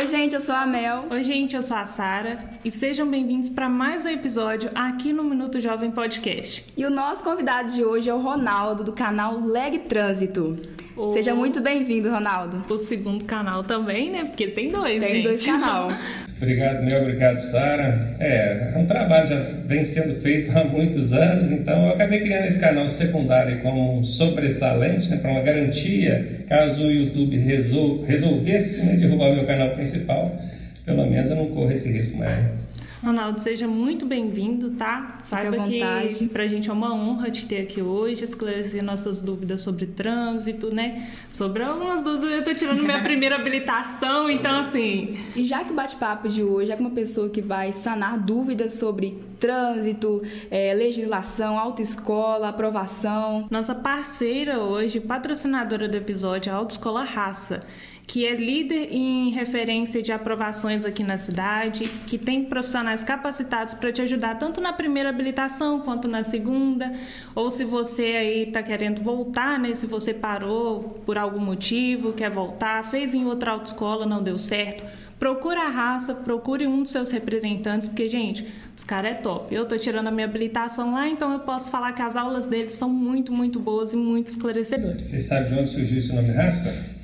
Oi, gente, eu sou a Mel. Oi, gente, eu sou a Sara e sejam bem-vindos para mais um episódio aqui no Minuto Jovem Podcast. E o nosso convidado de hoje é o Ronaldo, do canal Leg Trânsito. O... Seja muito bem-vindo, Ronaldo. O segundo canal também, né? Porque tem dois, tem gente. dois canal. obrigado, Mel. Obrigado, Sara. É, é um trabalho já vem sendo feito há muitos anos, então eu acabei criando esse canal secundário como um sobressalente, né, para uma garantia, caso o YouTube resol resolvesse né, derrubar o meu canal principal, pelo menos eu não corro esse risco mais. Ronaldo, seja muito bem-vindo, tá? Saiba que pra gente é uma honra te ter aqui hoje, esclarecer nossas dúvidas sobre trânsito, né? Sobre algumas dúvidas, eu tô tirando minha primeira habilitação, então assim. E já que o bate-papo de hoje é com uma pessoa que vai sanar dúvidas sobre trânsito, é, legislação, autoescola, aprovação. Nossa parceira hoje, patrocinadora do episódio, é a Autoescola Raça que é líder em referência de aprovações aqui na cidade, que tem profissionais capacitados para te ajudar tanto na primeira habilitação quanto na segunda, ou se você aí está querendo voltar, né? Se você parou por algum motivo, quer voltar, fez em outra autoescola, não deu certo, procura a raça, procure um dos seus representantes, porque, gente, os caras é top. Eu tô tirando a minha habilitação lá, então eu posso falar que as aulas deles são muito, muito boas e muito esclarecedoras. Você sabe de onde surgiu esse nome raça?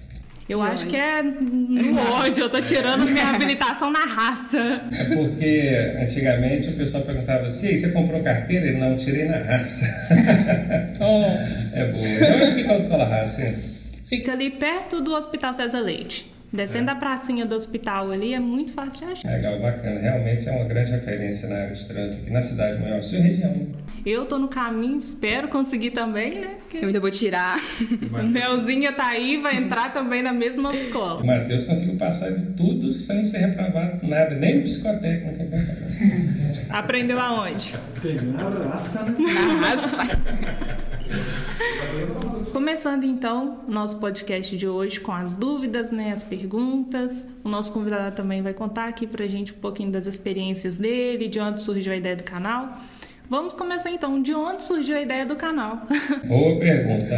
Eu acho que é no ódio, eu tô tirando minha habilitação na raça. É porque antigamente o pessoal perguntava assim, você comprou carteira? Ele não, tirei na raça. oh. É boa. Onde fica a escola raça? Fica ali perto do Hospital César Leite. Descendo é. a pracinha do hospital ali é muito fácil de achar. Legal, bacana. Realmente é uma grande referência na área de trânsito aqui na cidade maior, sua região. Eu tô no caminho, espero conseguir também, né? Porque... Eu ainda vou tirar. Melzinha tá aí, vai entrar também na mesma autoescola. O Matheus conseguiu passar de tudo sem ser reprovado nada, nem no psicotécnico. Aprendeu aonde? Aprendeu na raça, né? Na raça. Começando então nosso podcast de hoje com as dúvidas, né, as perguntas. O nosso convidado também vai contar aqui pra gente um pouquinho das experiências dele, de onde surgiu a ideia do canal. Vamos começar então. De onde surgiu a ideia do canal? Boa pergunta.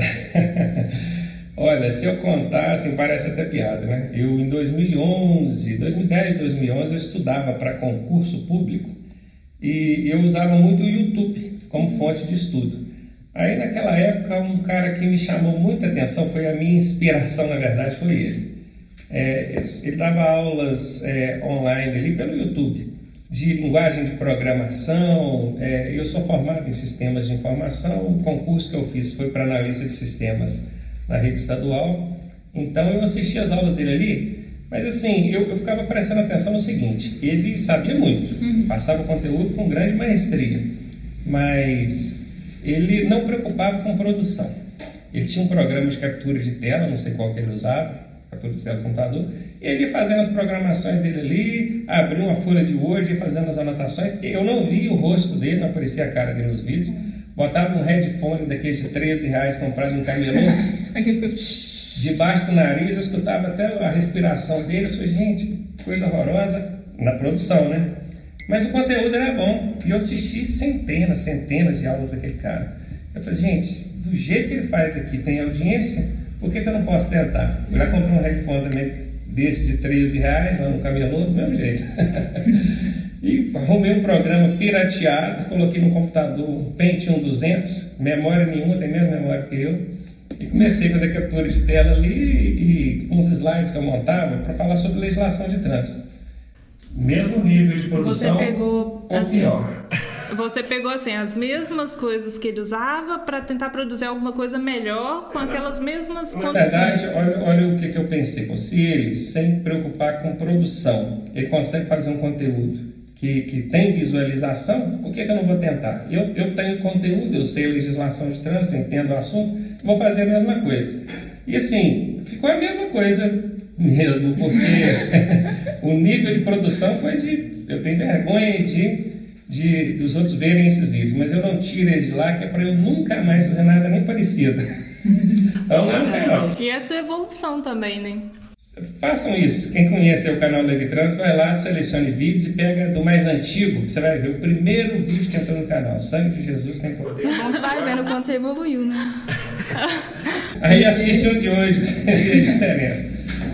Olha, se eu contar, assim, parece até piada, né? Eu, em 2011, 2010, 2011, eu estudava para concurso público e eu usava muito o YouTube como fonte de estudo. Aí, naquela época, um cara que me chamou muita atenção, foi a minha inspiração, na verdade, foi ele. É, ele dava aulas é, online ali pelo YouTube de linguagem de programação. É, eu sou formado em sistemas de informação. O concurso que eu fiz foi para analista de sistemas na rede estadual. Então eu assisti as aulas dele ali, mas assim, eu, eu ficava prestando atenção no seguinte: ele sabia muito, uhum. passava o conteúdo com grande maestria, mas ele não preocupava com produção. Ele tinha um programa de captura de tela, não sei qual que ele usava, captura de tela do computador, ele ia fazendo as programações dele ali, abriu uma folha de Word e fazendo as anotações. Eu não vi o rosto dele, não aparecia a cara dele nos vídeos. Botava um headphone daqueles de 13 reais comprado no camelô. Aqui ficou... Debaixo do nariz, eu escutava até a respiração dele. Eu falei, gente, coisa horrorosa. Na produção, né? Mas o conteúdo era bom. E eu assisti centenas, centenas de aulas daquele cara. Eu falei, gente, do jeito que ele faz aqui, tem audiência, por que, que eu não posso tentar? Eu já comprei um headphone também desse de 13 reais lá no camelô, do mesmo jeito. e arrumei um programa pirateado, coloquei no computador um Pentium 200, memória nenhuma, tem mesma memória que eu, e comecei a fazer captura de tela ali e uns slides que eu montava para falar sobre legislação de trânsito. Mesmo nível de produção Você pegou, ou assim, pior. Você pegou assim as mesmas coisas que ele usava para tentar produzir alguma coisa melhor com aquelas mesmas Na condições. Na verdade, olha, olha o que, que eu pensei. Se ele, sem preocupar com produção, ele consegue fazer um conteúdo que, que tem visualização, por que, que eu não vou tentar? Eu, eu tenho conteúdo, eu sei legislação de trânsito, entendo o assunto, vou fazer a mesma coisa. E assim, ficou a mesma coisa mesmo, porque o nível de produção foi de. Eu tenho vergonha de de, dos outros verem esses vídeos, mas eu não tiro eles de lá, que é para eu nunca mais fazer nada nem parecido. então, é, é, e essa é evolução também, né? Façam isso. Quem conhece o canal Leg Trans, vai lá, selecione vídeos e pega do mais antigo, você vai ver o primeiro vídeo que entrou no canal. Sangue de Jesus tem poder. Vai vendo quanto você evoluiu, né? Aí assiste o de hoje, você vê a diferença.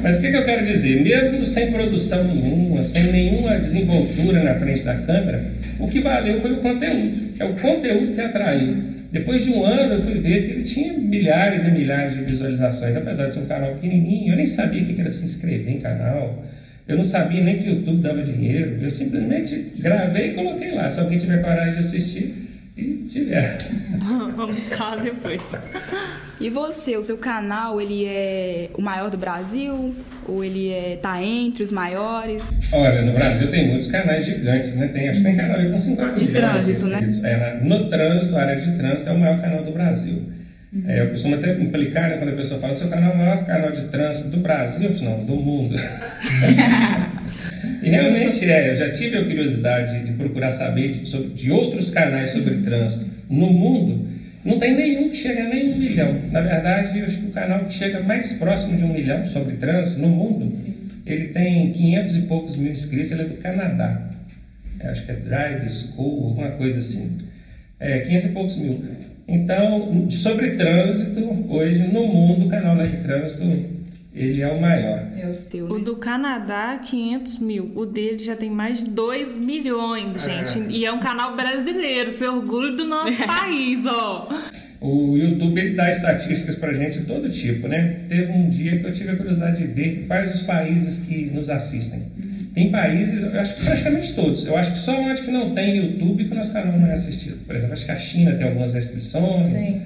Mas o que, que eu quero dizer? Mesmo sem produção nenhuma, sem nenhuma desenvoltura na frente da câmera, o que valeu foi o conteúdo. É o conteúdo que atraiu. Depois de um ano, eu fui ver que ele tinha milhares e milhares de visualizações, apesar de ser um canal pequenininho. Eu nem sabia o que era se inscrever em canal. Eu não sabia nem que o YouTube dava dinheiro. Eu simplesmente gravei e coloquei lá. Se alguém tiver coragem de assistir, e tiver. Vamos buscar depois. E você, o seu canal, ele é o maior do Brasil? Ou ele é, tá entre os maiores? Olha, no Brasil tem muitos canais gigantes, né? Tem, acho que tem canal aí com 50 De trânsito, né? É, no trânsito, a área de trânsito é o maior canal do Brasil. É, eu costumo até implicar, né, quando a pessoa fala, seu canal é o maior canal de trânsito do Brasil, não, do mundo. e realmente é, eu já tive a curiosidade de procurar saber de, sobre, de outros canais sobre trânsito no mundo. Não tem nenhum que chega a nem um milhão. Na verdade, eu acho que o canal que chega mais próximo de um milhão sobre trânsito no mundo, ele tem 500 e poucos mil inscritos, ele é do Canadá. Eu acho que é Drive School, alguma coisa assim. É, 500 e poucos mil. Então, sobre trânsito, hoje no mundo, o canal Leque Trânsito, ele é o maior. É o seu, O né? do Canadá, 500 mil. O dele já tem mais de 2 milhões, gente. E é um canal brasileiro. Seu orgulho do nosso país, ó. O YouTube ele dá estatísticas pra gente de todo tipo, né? Teve um dia que eu tive a curiosidade de ver quais os países que nos assistem. Tem países, eu acho que praticamente todos. Eu acho que só onde que não tem YouTube que o nosso canal não é assistido. Por exemplo, acho que a China tem algumas restrições. Tem.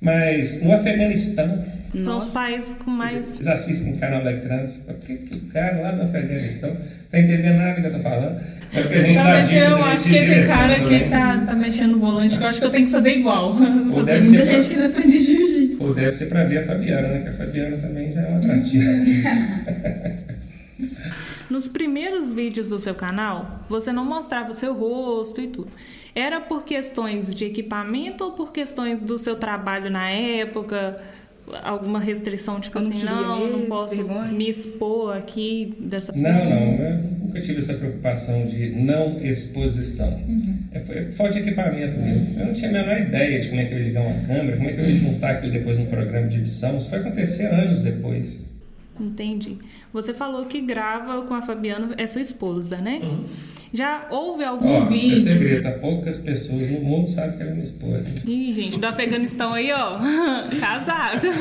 Mas no Afeganistão, São os Nossa. países com mais. eles assistem canal da Trans. Por que, que o cara lá no Afeganistão tá entendendo nada que eu tô falando? É porque a gente Não, dá mas dicas, eu gente acho que esse cara aqui né? tá, tá mexendo no volante, que eu acho que eu tenho que fazer igual. Fazer deve muita ser gente que depende de dirigir. Ou deve ser para ver a Fabiana, né? Que a Fabiana também já é uma atrativa. Nos primeiros vídeos do seu canal, você não mostrava o seu rosto e tudo. Era por questões de equipamento ou por questões do seu trabalho na época? Alguma restrição, tipo não assim, não, não mesmo, posso vergonha. me expor aqui dessa Não, forma. não, eu nunca tive essa preocupação de não exposição. É, foi falta de equipamento mesmo. Eu não tinha a menor ideia de como é que eu ia ligar uma câmera, como é que eu ia juntar aquilo depois no programa de edição. Isso foi acontecer anos depois. Entendi. Você falou que grava com a Fabiana, é sua esposa, né? Já houve algum Ó, isso é vídeo? segredo, há poucas pessoas no mundo sabem que ela é minha esposa. Ih, gente, do Afeganistão aí, ó, casado.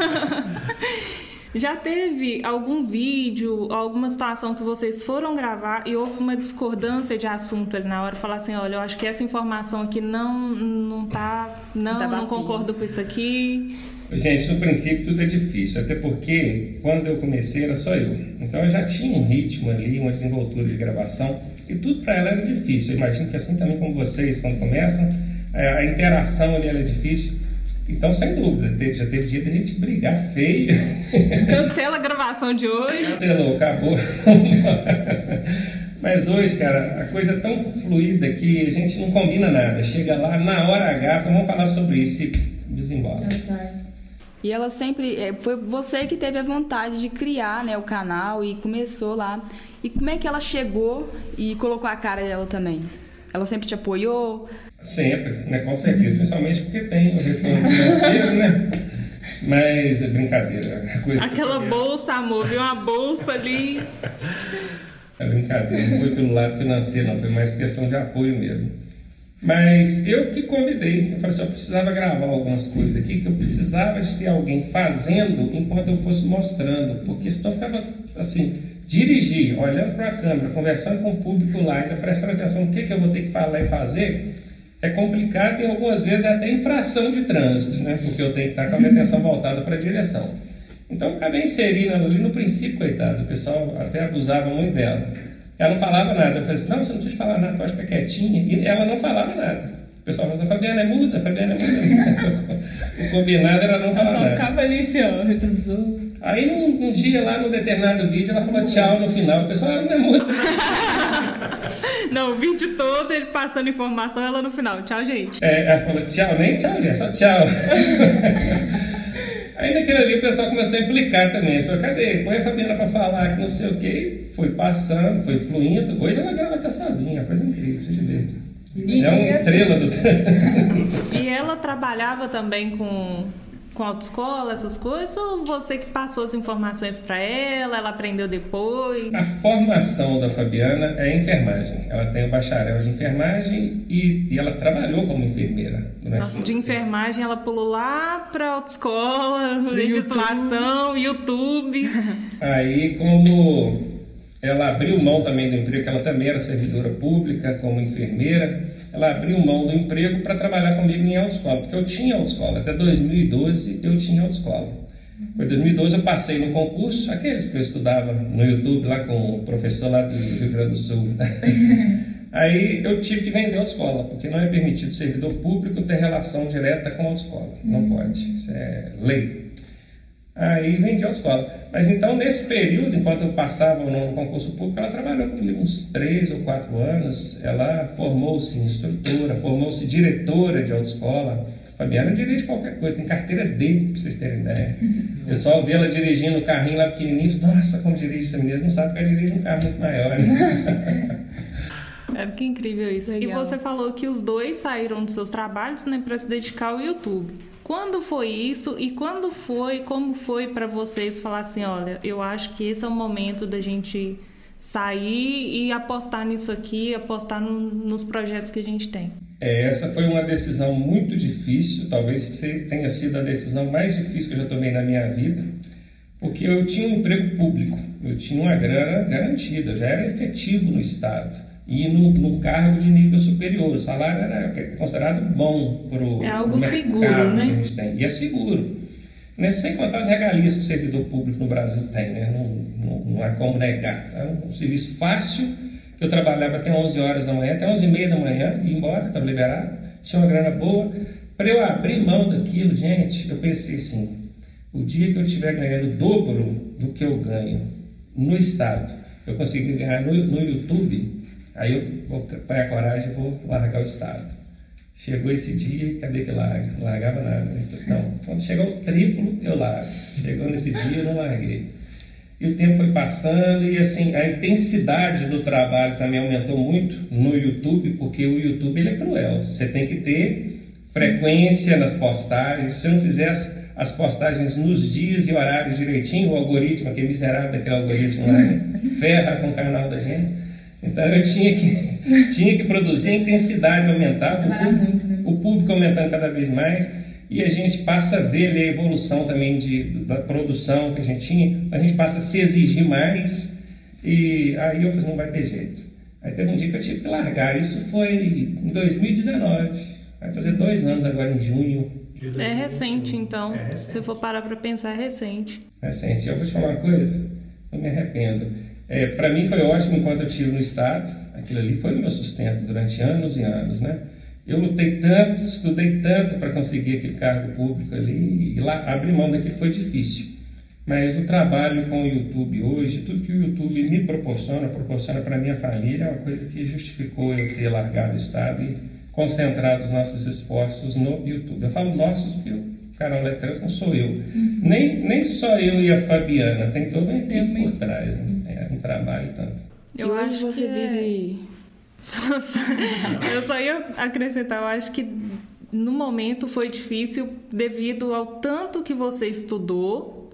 Já teve algum vídeo, alguma situação que vocês foram gravar e houve uma discordância de assunto ali na hora? Falar assim, olha, eu acho que essa informação aqui não, não tá, não, tá não concordo com isso aqui. Gente, no princípio tudo é difícil, até porque quando eu comecei era só eu. Então eu já tinha um ritmo ali, uma desenvoltura de gravação, e tudo para ela era difícil. Eu imagino que assim também como vocês, quando começam, é, a interação ali ela é difícil. Então, sem dúvida, teve- já teve dia de a gente brigar feio. Cancela a gravação de hoje. Cancelou, acabou. Mas hoje, cara, a coisa é tão fluida que a gente não combina nada. Chega lá, na hora H, só vamos falar sobre isso e desembola. Já sai. E ela sempre. é, Foi você que teve a vontade de criar né, o canal e começou lá. E como é que ela chegou e colocou a cara dela também? Ela sempre te apoiou? Sempre, né? Com certeza, principalmente porque tem o retorno financeiro, né? Mas é brincadeira. Coisa Aquela bolsa, amor, viu uma bolsa ali. É brincadeira, não foi pelo lado financeiro, não, foi mais questão de apoio mesmo. Mas eu que convidei, eu falei assim, eu precisava gravar algumas coisas aqui, que eu precisava de ter alguém fazendo enquanto eu fosse mostrando, porque senão ficava assim, dirigir, olhando para a câmera, conversando com o público lá, ainda prestando atenção no que, que eu vou ter que falar e fazer, é complicado e algumas vezes é até infração de trânsito, né? Porque eu tenho que estar com a minha atenção voltada para a direção. Então eu acabei inserindo ali no princípio, coitado. O pessoal até abusava muito dela. Ela não falava nada. Eu falei assim, não, você não precisa falar nada, pode ficar quietinha. E ela não falava nada. O pessoal falava assim, Fabiana é muda, Fabiana é muda. o combinado era não Ela falar só nada. ficava ali assim, ó, retrovisor. Aí num, um dia lá, num determinado vídeo, ela falou tchau no final. O pessoal, ela não é muda. Não, o vídeo todo ele passando informação, ela no final. Tchau, gente. É, ela falou tchau, nem tchau, né? Só tchau. Aí naquele ali o pessoal começou a implicar também. Falou, cadê? Põe a Fabiana pra falar que não sei o quê. Foi passando, foi fluindo. Hoje ela grava até sozinha, coisa incrível, deixa eu ver. E- é uma estrela do. E ela trabalhava também com com autoescola, essas coisas, ou você que passou as informações para ela, ela aprendeu depois? A formação da Fabiana é enfermagem. Ela tem o bacharel de enfermagem e, e ela trabalhou como enfermeira. Nossa, de enfermagem ela pulou lá para autoescola, legislação, YouTube. YouTube. Aí, como ela abriu mão também do emprego, que ela também era servidora pública como enfermeira, ela abriu mão do emprego para trabalhar comigo em autoescola, porque eu tinha autoescola, até 2012 eu tinha autoescola. Foi 2012 eu passei no concurso, aqueles que eu estudava no YouTube lá com o professor lá do Rio Grande do Sul. Aí eu tive que vender a autoescola, porque não é permitido servidor público ter relação direta com a autoescola. Não pode, isso é lei. Aí vendi a escola. Mas então, nesse período, enquanto eu passava no concurso público, ela trabalhou comigo uns três ou quatro anos. Ela formou-se instrutora, formou-se diretora de autoescola. Fabiana dirige qualquer coisa, tem carteira D, para vocês terem ideia. O pessoal vê ela dirigindo o um carrinho lá pequenininho e nossa, como dirige essa menina, não sabe que ela dirige um carro muito maior, né? É que incrível isso. Legal. E você falou que os dois saíram dos seus trabalhos né, para se dedicar ao YouTube. Quando foi isso e quando foi, como foi para vocês falar assim, olha, eu acho que esse é o momento da gente sair e apostar nisso aqui, apostar no, nos projetos que a gente tem? É, essa foi uma decisão muito difícil, talvez tenha sido a decisão mais difícil que eu já tomei na minha vida, porque eu tinha um emprego público, eu tinha uma grana garantida, eu já era efetivo no Estado e no, no, cargo de nível superior. O salário era considerado bom para o É algo seguro, né? Que a gente tem. E é seguro. Né? Sem contar as regalias que o servidor público no Brasil tem, né? não, não, não há como negar. É um serviço fácil, que eu trabalhava até 11 horas da manhã, até 11 e meia da manhã, ia embora, estava liberado, tinha uma grana boa. Para eu abrir mão daquilo, gente, eu pensei assim, o dia que eu estiver ganhando o dobro do que eu ganho no Estado, eu consegui ganhar no, no YouTube, Aí eu vou põe a coragem e vou largar o Estado. Chegou esse dia, cadê que larga? Não largava nada. Eu disse, não, quando chegar o triplo, eu largo. Chegou nesse dia, eu não larguei. E o tempo foi passando e assim, a intensidade do trabalho também aumentou muito no YouTube, porque o YouTube ele é cruel. Você tem que ter frequência nas postagens. Se você não fizer as, as postagens nos dias e horários direitinho, o algoritmo, aquele miserável daquele algoritmo lá, ferra com o canal da gente. Então eu tinha que, tinha que produzir, a intensidade aumentava, o público, muito, né? o público aumentando cada vez mais, e a gente passa a ver a evolução também de, da produção que a gente tinha, a gente passa a se exigir mais, e aí eu falei, não vai ter jeito. Aí teve um dia que eu tive que largar, isso foi em 2019, vai fazer dois anos agora em junho. É recente, então. É recente. Se for parar para pensar, é recente. Recente. Eu vou te falar uma coisa, eu me arrependo. É, para mim foi ótimo enquanto eu estive no Estado, aquilo ali foi o meu sustento durante anos e anos, né? Eu lutei tanto, estudei tanto para conseguir aquele cargo público ali, e lá abrir mão daquilo foi difícil. Mas o trabalho com o YouTube hoje, tudo que o YouTube me proporciona, proporciona para minha família, é uma coisa que justificou eu ter largado o Estado e concentrado os nossos esforços no YouTube. Eu falo nossos porque o Carol Leclerc não sou eu. Uhum. Nem, nem só eu e a Fabiana, tem toda uma equipe por trás. Né? Trabalho tanto. Eu e acho você que é vive. eu só ia acrescentar, eu acho que no momento foi difícil devido ao tanto que você estudou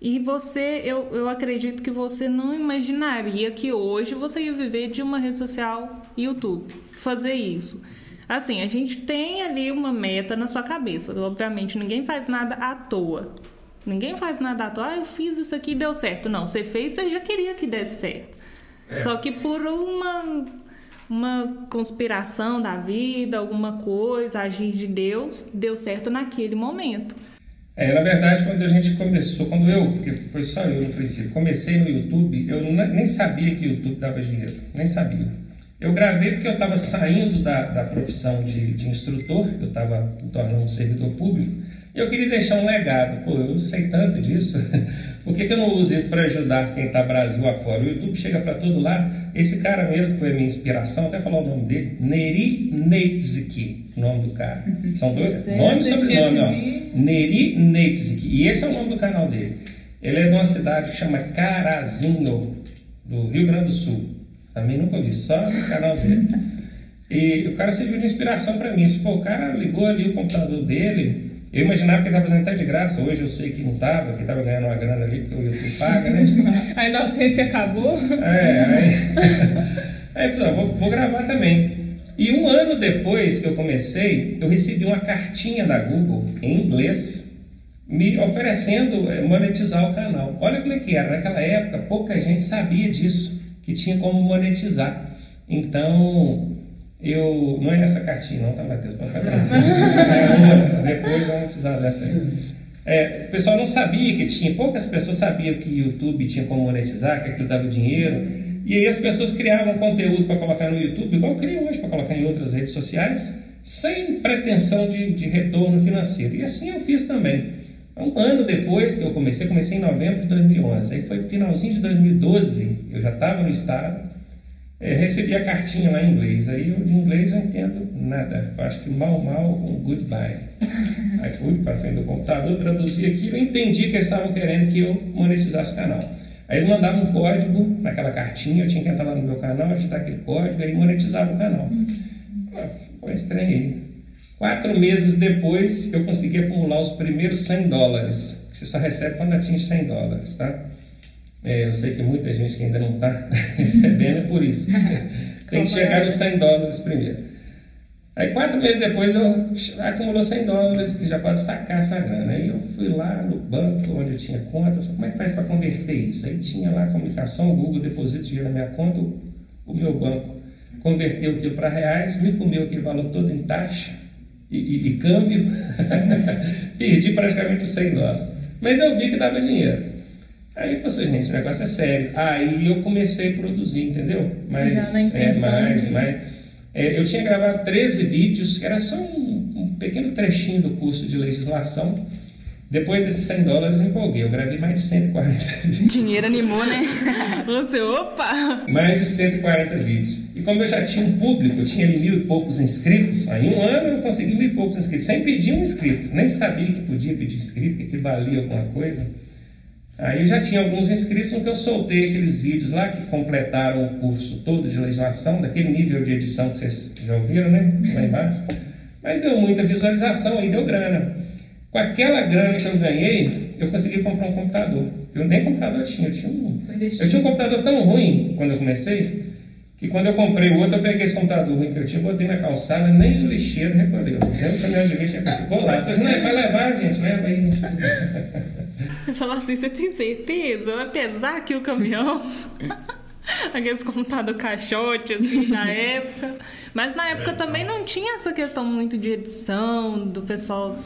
e você, eu, eu acredito que você não imaginaria que hoje você ia viver de uma rede social YouTube, fazer isso. Assim, a gente tem ali uma meta na sua cabeça. Obviamente, ninguém faz nada à toa. Ninguém faz nada à toa, ah, eu fiz isso aqui e deu certo. Não, você fez, você já queria que desse certo. É. Só que por uma, uma conspiração da vida, alguma coisa, agir de Deus, deu certo naquele momento. É, na verdade, quando a gente começou, quando eu, porque foi só eu no princípio, comecei no YouTube, eu nem sabia que o YouTube dava dinheiro, nem sabia. Eu gravei porque eu estava saindo da, da profissão de, de instrutor, eu estava me tornando um servidor público, eu queria deixar um legado. Pô, eu sei tanto disso. Por que, que eu não uso isso para ajudar quem está Brasil afora? O YouTube chega para todo lado. Esse cara mesmo foi a minha inspiração, até falar o nome dele, Neri Neitzki, o nome do cara. São dois nomes e sobrenome, ó. Neri Neitzki. E esse é o nome do canal dele. Ele é de uma cidade que chama Carazinho, do Rio Grande do Sul. Também nunca ouvi, só no canal dele. E o cara serviu de inspiração para mim. Pô, o cara ligou ali o computador dele Eu imaginava que ele estava fazendo até de graça, hoje eu sei que não estava, que estava ganhando uma grana ali, porque o YouTube paga, né? A inocência acabou. É, aí, aí falei, ah, vou, vou gravar também. E um ano depois que eu comecei, eu recebi uma cartinha da Google em inglês me oferecendo eh, monetizar o canal. Olha como é que era, naquela época pouca gente sabia disso, que tinha como monetizar. Então, eu. Não é essa cartinha, não, tá, Matheus? Pode ficar Depois vamos precisar dessa aí. É, o pessoal não sabia que tinha, poucas pessoas sabiam que o YouTube tinha como monetizar, que aquilo dava dinheiro. E aí as pessoas criavam conteúdo para colocar no YouTube, igual criam hoje para colocar em outras redes sociais, sem pretensão de, de retorno financeiro. E assim eu fiz também. Um ano depois que eu comecei, comecei em novembro de 2011, aí foi finalzinho de 2012, eu já estava no estado, é, recebi a cartinha lá em inglês. Aí eu de inglês eu não entendo nada. Eu acho que mal, mal, um goodbye. Aí fui para frente do computador, traduzi aquilo entendi que eles estavam querendo que eu monetizasse o canal. Aí eles mandavam um código naquela cartinha, eu tinha que entrar lá no meu canal, digitar aquele código, aí monetizava o canal. Foi estranho. Quatro meses depois, eu consegui acumular os primeiros 100 dólares. Você só recebe quando atinge 100 dólares, tá? É, eu sei que muita gente que ainda não está recebendo é por isso. Tem que chegar nos 100 dólares primeiro. Aí quatro meses depois eu acumulou 100 dólares, que já pode sacar essa grana. Aí eu fui lá no banco onde eu tinha conta, eu falei, como é que faz para converter isso? Aí tinha lá a comunicação, o Google deposita dinheiro na minha conta, o meu banco converteu aquilo para reais, me comeu aquele valor todo em taxa e, e, e câmbio, perdi praticamente os 100 dólares. Mas eu vi que dava dinheiro. Aí eu falei assim, gente, o negócio é sério. Aí eu comecei a produzir, entendeu? Mas, Já na intenção, é, mais, né? mais. É, eu tinha gravado 13 vídeos, que era só um, um pequeno trechinho do curso de legislação. Depois desses 100 dólares eu empolguei, eu gravei mais de 140 vídeos. Dinheiro animou, né? Você, opa! Mais de 140 vídeos. E como eu já tinha um público, eu tinha ali mil e poucos inscritos, aí em um ano eu consegui mil e poucos inscritos, sem pedir um inscrito. Nem sabia que podia pedir inscrito, que valia alguma coisa. Aí eu já tinha alguns inscritos no que eu soltei aqueles vídeos lá que completaram o curso todo de legislação, daquele nível de edição que vocês já ouviram, né? Lá embaixo. Mas deu muita visualização, aí deu grana. Com aquela grana que eu ganhei, eu consegui comprar um computador. Eu nem computador tinha, eu tinha um. Eu tinha um computador tão ruim quando eu comecei, que quando eu comprei o outro, eu peguei esse computador ruim que eu tinha, botei na calçada, nem o lixeiro recolheu. Do caminhão de lixo ficou lá. Eu falei, não, vai levar, gente, leva aí. Falar assim, você tem certeza? Vai pesar aqui o caminhão? Aqueles computador caixote, assim, da época. Mas na época também não tinha essa questão muito de edição, do pessoal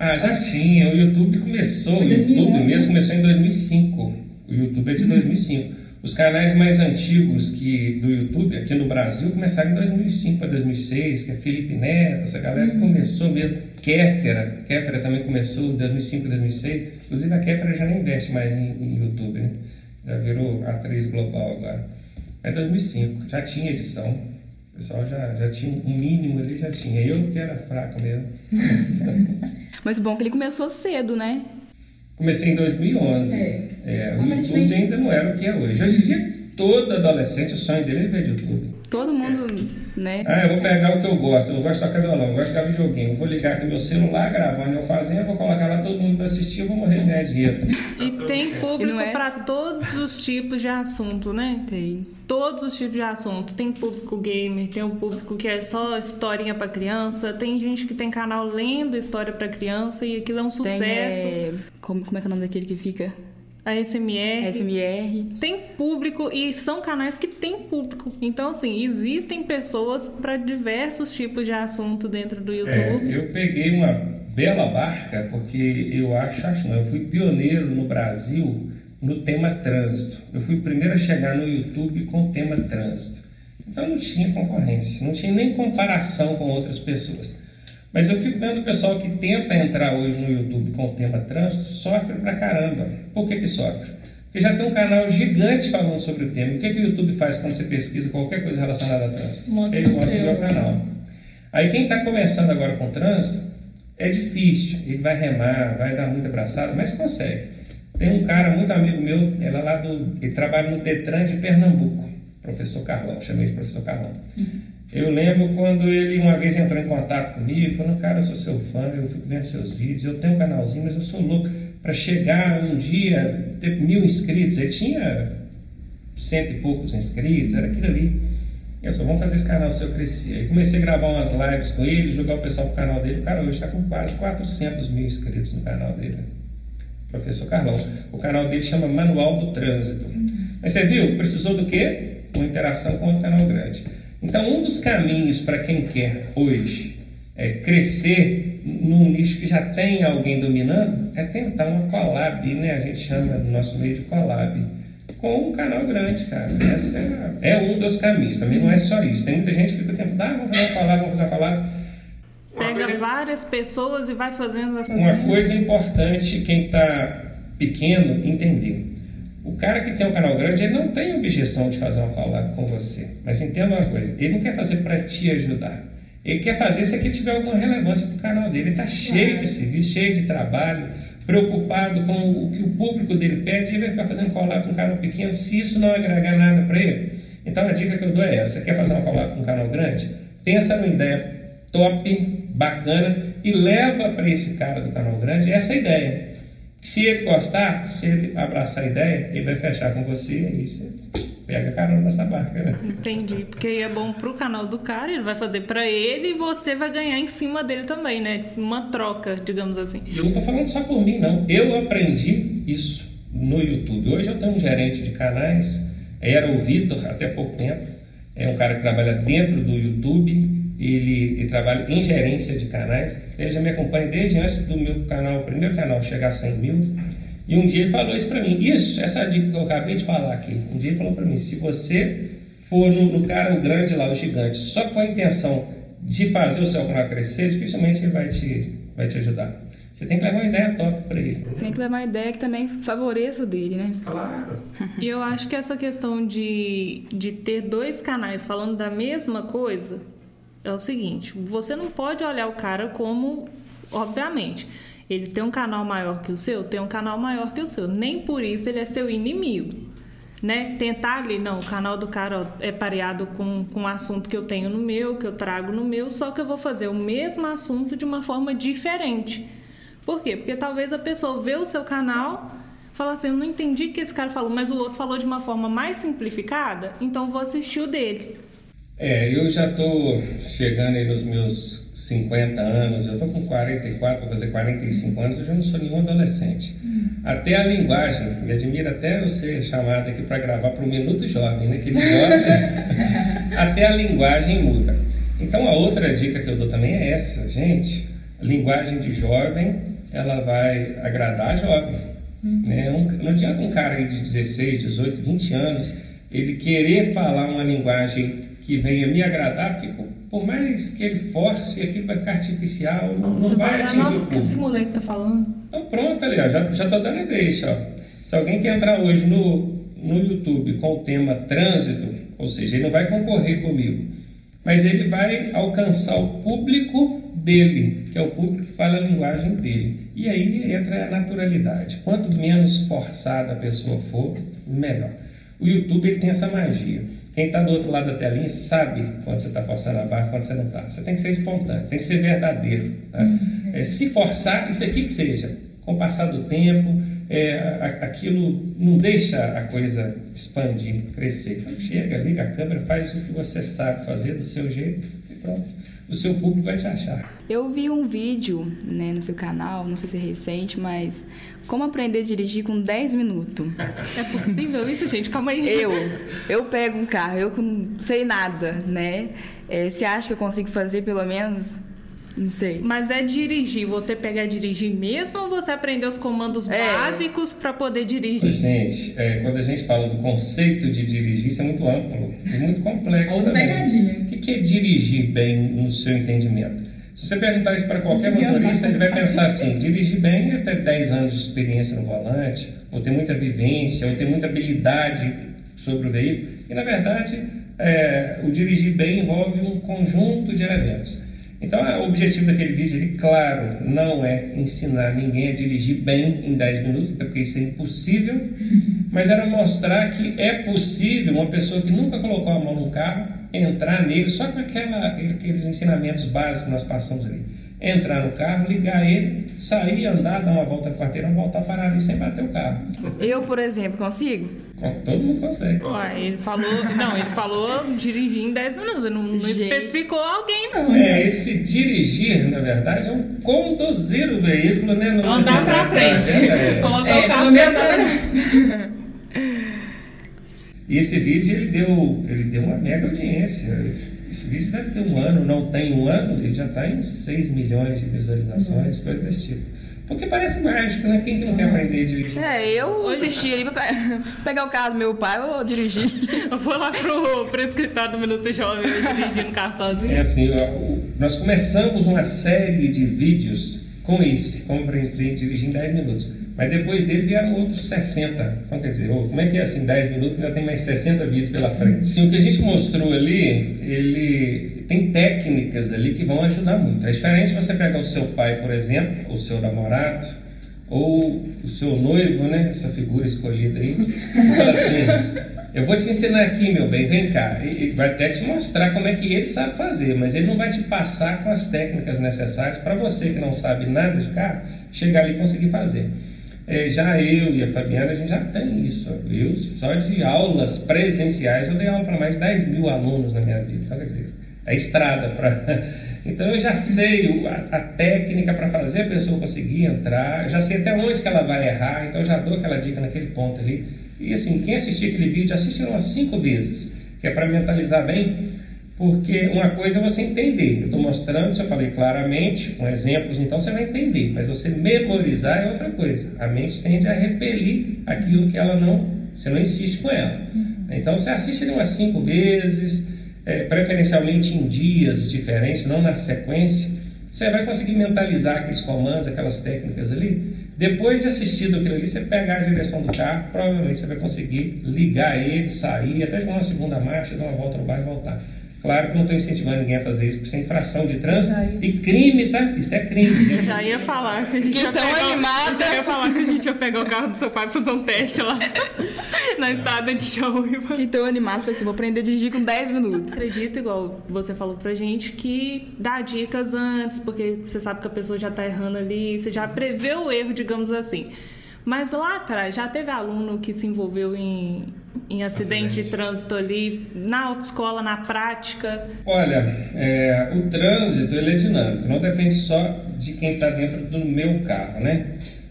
Ah, já tinha. O YouTube começou, o YouTube 2011, mesmo começou em 2005. O YouTube é de 2005. Os canais mais antigos que do YouTube aqui no Brasil começaram em 2005 para 2006, que é Felipe Neto, essa galera que começou mesmo. Kéfera, Kéfera também começou em 2005 2006. Inclusive a Kéfera já nem investe mais em, em YouTube, né? Já virou atriz global agora. É 2005, já tinha edição. O pessoal já, já tinha um mínimo ali, já tinha. Eu que era fraco mesmo. Mas o bom é que ele começou cedo, né? Comecei em 2011. É. É, o YouTube ainda não era o que é hoje. Hoje em dia, todo adolescente, o sonho dele é ver YouTube. Todo mundo, né? Ah, eu vou pegar o que eu gosto. Eu não gosto de tocar violão, eu gosto de jogar videogame. Eu vou ligar aqui meu celular, gravando eu fazendo, vou colocar lá, todo mundo vai assistir, eu vou morrer de ganhar dinheiro. E tem público é- para todos os tipos de assunto, né? Tem. Todos os tipos de assunto. Tem público gamer, tem o público que é só historinha para criança, tem gente que tem canal lendo história para criança e aquilo é um Tem, sucesso. é, como, como é que é o nome daquele que fica? A SMR. SMR. Tem público e são canais que têm público. Então, assim, existem pessoas para diversos tipos de assunto dentro do É, YouTube. eu peguei uma bela barca, porque eu acho, acho não, eu fui pioneiro no Brasil no tema trânsito. Eu fui o primeiro a chegar no YouTube com o tema trânsito. Então não tinha concorrência, não tinha nem comparação com outras pessoas. Mas eu fico vendo o pessoal que tenta entrar hoje no YouTube com o tema trânsito sofre pra caramba. Por que que sofre? Porque já tem um canal gigante falando sobre o tema. O que, que o YouTube faz quando você pesquisa qualquer coisa relacionada a trânsito? Mostra Ele o mostra o seu. meu canal. Aí quem está começando agora com trânsito, é difícil. Ele vai remar, vai dar muita abraçada, mas consegue. Tem um cara muito amigo meu, ele é lá do. Ele trabalha no Detran de Pernambuco, professor Carlão, chamei de professor Carlão. Eu lembro quando ele uma vez entrou em contato comigo, falando, cara, eu sou seu fã, eu fico vendo seus vídeos, eu tenho um canalzinho, mas eu sou louco para chegar um dia, ter mil inscritos. Ele tinha cento e poucos inscritos, era aquilo ali. Eu só vamos fazer esse canal seu crescer. Aí comecei a gravar umas lives com ele, jogar o pessoal pro canal dele. O cara hoje está com quase 400 mil inscritos no canal dele. Professor Carlão. O canal dele chama Manual do Trânsito. Mas você viu? Precisou do quê? Uma interação com o canal grande. Então, um dos caminhos para quem quer hoje é, crescer num nicho que já tem alguém dominando é tentar uma collab, né? A gente chama no nosso meio de collab com um canal grande, cara. Esse é, é, um dos caminhos. Também não é só isso. Tem muita gente que fica tentando, ah, vamos fazer uma collab, vamos fazer uma collab. Pega coisa... várias pessoas e vai fazendo, vai fazendo. Uma coisa importante, quem está pequeno, entender. O cara que tem um canal grande, ele não tem objeção de fazer uma collab com você. Mas entenda uma coisa, ele não quer fazer para te ajudar. Ele quer fazer se aquilo tiver alguma relevância para o canal dele. Ele está cheio de serviço, cheio de trabalho, preocupado com o que o público dele pede, ele vai ficar fazendo collab com um canal pequeno se isso não agregar nada para ele. Então a dica que eu dou é essa: quer fazer uma collab com um canal grande? Pensa numa ideia top, bacana e leva para esse cara do canal grande essa ideia. Se ele gostar, se ele abraçar a ideia, ele vai fechar com você e você pega carona nessa barca, né? Entendi, porque aí é bom pro canal do cara, ele vai fazer para ele e você vai ganhar em cima dele também, né? Uma troca, digamos assim. E eu não tô falando só por mim, não. Eu aprendi isso no YouTube. Hoje eu tenho um gerente de canais, era o Vitor até pouco tempo, é um cara que trabalha dentro do YouTube ele, ele, trabalha em gerência de canais. Ele já me acompanha desde antes do meu canal, o primeiro canal, chegar a 100 mil. E um dia ele falou isso para mim. Isso, essa dica que eu acabei de falar aqui. Um dia ele falou para mim: se você for no, no, cara, o grande lá, o gigante, só com a intenção de fazer o seu canal crescer, dificilmente ele vai te, vai te ajudar. Você tem que levar uma ideia top para ele. Tem que levar uma ideia que também favoreça o dele, né? Claro. E eu acho que essa questão de, de ter dois canais falando da mesma coisa é o seguinte: você não pode olhar o cara como, obviamente, ele tem um canal maior que o seu, tem um canal maior que o seu. Nem por isso ele é seu inimigo. Né? Tentar ali, não, o canal do cara é pareado com, com o assunto que eu tenho no meu, que eu trago no meu, só que eu vou fazer o mesmo assunto de uma forma diferente. Por quê? Porque talvez a pessoa vê o seu canal, fala assim, eu não entendi o que esse cara falou, mas o outro falou de uma forma mais simplificada, então vou assistir o dele. É, eu já estou chegando aí nos meus 50 anos, eu estou com 44, vou fazer 45 anos, eu já não sou nenhum adolescente. Hum. Até a linguagem, me admira até eu ser chamado aqui para gravar para o Minuto Jovem, né? Que jovem, até a linguagem muda. Então a outra dica que eu dou também é essa, gente. A linguagem de jovem, ela vai agradar jovem. Hum. Né? Um, não adianta um cara de 16, 18, 20 anos ele querer falar uma linguagem que venha me agradar, porque por mais que ele force, aquilo vai ficar artificial, não, não vai atingir nossa, o público. esse moleque tá falando. Então pronto, ali, ó, já, já tô dando a deixa. Ó. Se alguém quer entrar hoje no, no YouTube com o tema trânsito, ou seja, ele não vai concorrer comigo, mas ele vai alcançar o público dele, que é o público que fala a linguagem dele. E aí entra a naturalidade. Quanto menos forçada a pessoa for, melhor. O YouTube ele tem essa magia. Quem está do outro lado da telinha sabe quando você está forçando a barra, quando você não está. Você tem que ser espontâneo, tem que ser verdadeiro. Tá? Uhum. É, se forçar, isso aqui que seja, com o passar do tempo, é, aquilo não deixa a coisa expandir, crescer. Então, chega, liga a câmera, faz o que você sabe fazer do seu jeito e pronto. O seu público vai te achar. Eu vi um vídeo né, no seu canal, não sei se é recente, mas como aprender a dirigir com 10 minutos. É possível isso, gente? Calma aí. Eu, eu pego um carro, eu não sei nada, né? É, você acha que eu consigo fazer pelo menos? Não sei. Mas é dirigir. Você pega a dirigir mesmo ou você aprendeu os comandos é. básicos para poder dirigir? Gente, é, quando a gente fala do conceito de dirigir, isso é muito amplo e muito complexo. Outra pegadinha. O que é dirigir bem no seu entendimento? Se você perguntar isso para qualquer motorista, ele vai pensar assim: dirigir bem é ter 10 anos de experiência no volante, ou ter muita vivência, ou ter muita habilidade sobre o veículo. E na verdade, é, o dirigir bem envolve um conjunto de elementos. Então, o objetivo daquele vídeo, ele, claro, não é ensinar ninguém a dirigir bem em 10 minutos, porque isso é impossível, mas era mostrar que é possível uma pessoa que nunca colocou a mão no carro entrar nele só com aquela, aqueles ensinamentos básicos que nós passamos ali. Entrar no carro, ligar ele, sair, andar, dar uma volta no quarteirão, voltar a parar ali sem bater o carro. Eu, por exemplo, consigo? Todo mundo consegue. Ué, ele falou. Não, ele falou dirigir em 10 minutos. Ele não, não especificou alguém, não. É, esse dirigir, na verdade, é um conduzir o veículo, né? No Andar pra frente. É. Colocar É, o carro pensando. E esse vídeo ele deu, ele deu uma mega audiência. Esse vídeo deve ter um ano, não tem um ano, ele já está em 6 milhões de visualizações, coisas desse tipo. Porque parece mágico, né? Quem que não quer aprender a dirigir? É, eu assisti ali pra pe- pegar o carro do meu pai, eu dirigi. Eu fui lá pro, pro escritório do Minuto Jovem dirigindo o carro sozinho. É assim, nós começamos uma série de vídeos com esse, como aprender a dirigir em 10 minutos. Mas depois dele vieram outros 60. Então, quer dizer, como é que é assim, 10 minutos ainda tem mais 60 vídeos pela frente? E o que a gente mostrou ali, ele tem técnicas ali que vão ajudar muito. É diferente você pegar o seu pai, por exemplo, o seu namorado, ou o seu noivo, né? Essa figura escolhida aí, fala assim. Eu vou te ensinar aqui, meu bem, vem cá. Ele vai até te mostrar como é que ele sabe fazer, mas ele não vai te passar com as técnicas necessárias para você que não sabe nada de carro chegar ali e conseguir fazer. É, já eu e a Fabiana, a gente já tem isso. Eu, só de aulas presenciais, eu dei aula para mais de 10 mil alunos na minha vida. Então, quer dizer, é estrada para. Então, eu já sei a, a técnica para fazer a pessoa conseguir entrar, já sei até onde que ela vai errar, então eu já dou aquela dica naquele ponto ali. E assim, quem assistir aquele vídeo, assiste umas cinco vezes, que é para mentalizar bem, porque uma coisa é você entender. Eu estou mostrando, se eu falei claramente, com exemplos, então você vai entender. Mas você memorizar é outra coisa. A mente tende a repelir aquilo que ela não. Você não insiste com ela. Então você assiste umas cinco vezes, é, preferencialmente em dias diferentes, não na sequência. Você vai conseguir mentalizar aqueles comandos, aquelas técnicas ali. Depois de assistir aquilo ali, você pegar a direção do carro, provavelmente você vai conseguir ligar ele, sair, até jogar uma segunda marcha, dar uma volta no bairro e voltar. Claro que não estou incentivando ninguém a fazer isso, porque isso é infração de trânsito e crime, tá? Isso é crime. Eu já ia falar que a gente Fiquei ia tão pegar, animada. já ia falar que a gente ia pegar o carro do seu pai pra fazer um teste lá na estrada de Jaúba. Fiquei tão animado, falei assim, vou aprender a dirigir com 10 minutos. Acredito, igual você falou pra gente, que dá dicas antes, porque você sabe que a pessoa já tá errando ali, você já prevê o erro, digamos assim. Mas lá atrás, já teve aluno que se envolveu em, em acidente, de Acidente. trânsito ali, na autoescola, na prática? Olha, é, o trânsito ele é dinâmico, não depende só de quem está dentro do meu carro, né?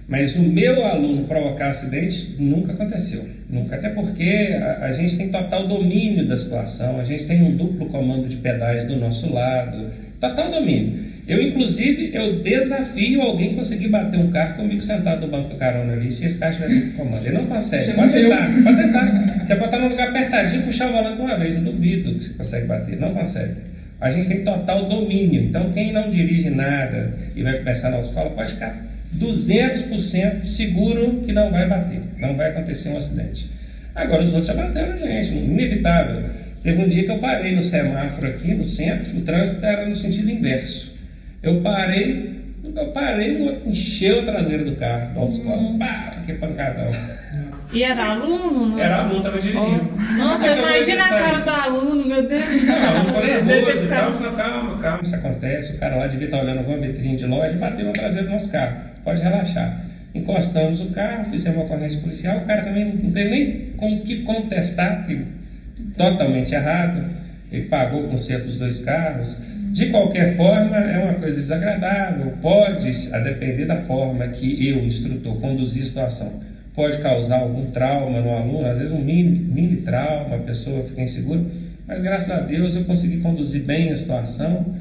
Mas o meu aluno provocar acidente nunca aconteceu, nunca. Até porque a, a gente tem total domínio da situação, a gente tem um duplo comando de pedais do nosso lado, total domínio. Eu, inclusive, eu desafio alguém conseguir bater um carro comigo sentado no banco do carona ali, se esse carro estiver com comando. Ele não consegue, pode tentar, pode tentar. Você pode estar num lugar apertadinho e puxar o volante uma vez, eu duvido que você consegue bater, não consegue. A gente tem total domínio, então quem não dirige nada e vai começar na autoescola pode ficar 200% seguro que não vai bater, não vai acontecer um acidente. Agora os outros já bateram a gente, inevitável. Teve um dia que eu parei no semáforo aqui no centro, o trânsito era no sentido inverso. Eu parei, eu parei, o outro encheu a traseira do carro, da autoescola, pá, que pancadão. E era aluno? Não? Era aluno, estava dirigindo. Nossa, Acabou de imagina a cara do aluno, meu Deus. Não, ficou Deve ter nervoso e tal. Falei, calma, calma, isso acontece. O cara lá devia estar olhando alguma vitrine de loja e bateu na traseira do nosso carro. Pode relaxar. Encostamos o carro, fizemos uma ocorrência policial. O cara também não tem nem com o que contestar, porque totalmente errado. Ele pagou o conserto dos dois carros. De qualquer forma, é uma coisa desagradável. Pode, a depender da forma que eu, instrutor, conduzir a situação, pode causar algum trauma no aluno, às vezes um mini, mini trauma, a pessoa fica insegura. Mas graças a Deus eu consegui conduzir bem a situação.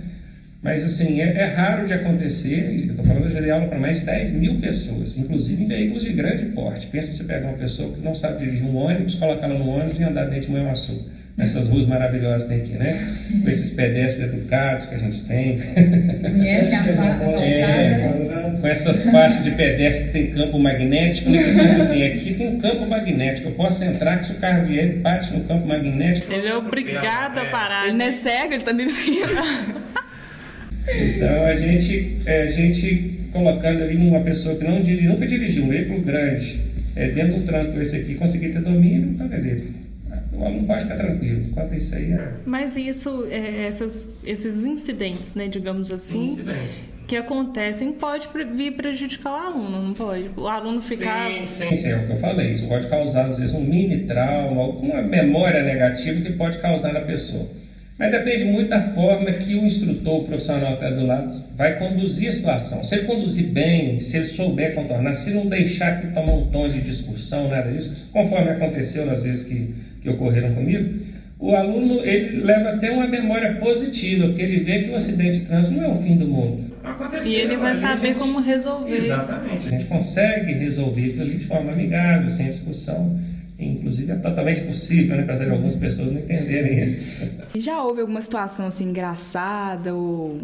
Mas assim, é, é raro de acontecer. estou falando, eu já dei aula para mais de 10 mil pessoas, inclusive em veículos de grande porte. Pensa você pegar uma pessoa que não sabe dirigir um ônibus, colocar ela no ônibus e andar dentro de Manhuaçu. Nessas ruas maravilhosas que tem aqui, né? Com esses pedestres educados que a gente tem. Conhece a fa- a calçada, né? É, com essas faixas de pedestre que tem campo magnético, né? Que pensa assim, aqui tem um campo magnético, eu posso entrar que se o carro vier, ele bate no campo magnético. Ele é obrigado a parar. Ele não é cego, ele tá me vendo. Então a gente, é, a gente colocando ali uma pessoa que não dirige, nunca dirigiu um veículo grande, é, dentro do trânsito esse aqui, conseguir ter domínio, então quer dizer, o aluno pode ficar tranquilo. Quanto a isso aí é. Mas isso, é, essas, esses incidentes, né, digamos assim, Incidentes. que acontecem, pode vir prejudicar o aluno, não pode? O aluno ficar. Sim, sim, sim, é o que eu falei. Isso pode causar, às vezes, um mini trauma, alguma memória negativa que pode causar na pessoa. Mas depende muito da forma que o instrutor, o profissional que está do lado, vai conduzir a situação. Se ele conduzir bem, se ele souber contornar, se não deixar que ele tome um tom de discussão, nada disso, conforme aconteceu nas vezes que, que ocorreram comigo, o aluno ele leva até uma memória positiva, porque ele vê que o acidente de trânsito não é o fim do mundo. Aconteceu, E ele vai saber gente- como resolver. Exatamente. A gente consegue resolver aquilo ali de forma amigável, sem discussão. Inclusive é totalmente possível, né? Apesar de algumas pessoas não entenderem isso. Já houve alguma situação assim engraçada ou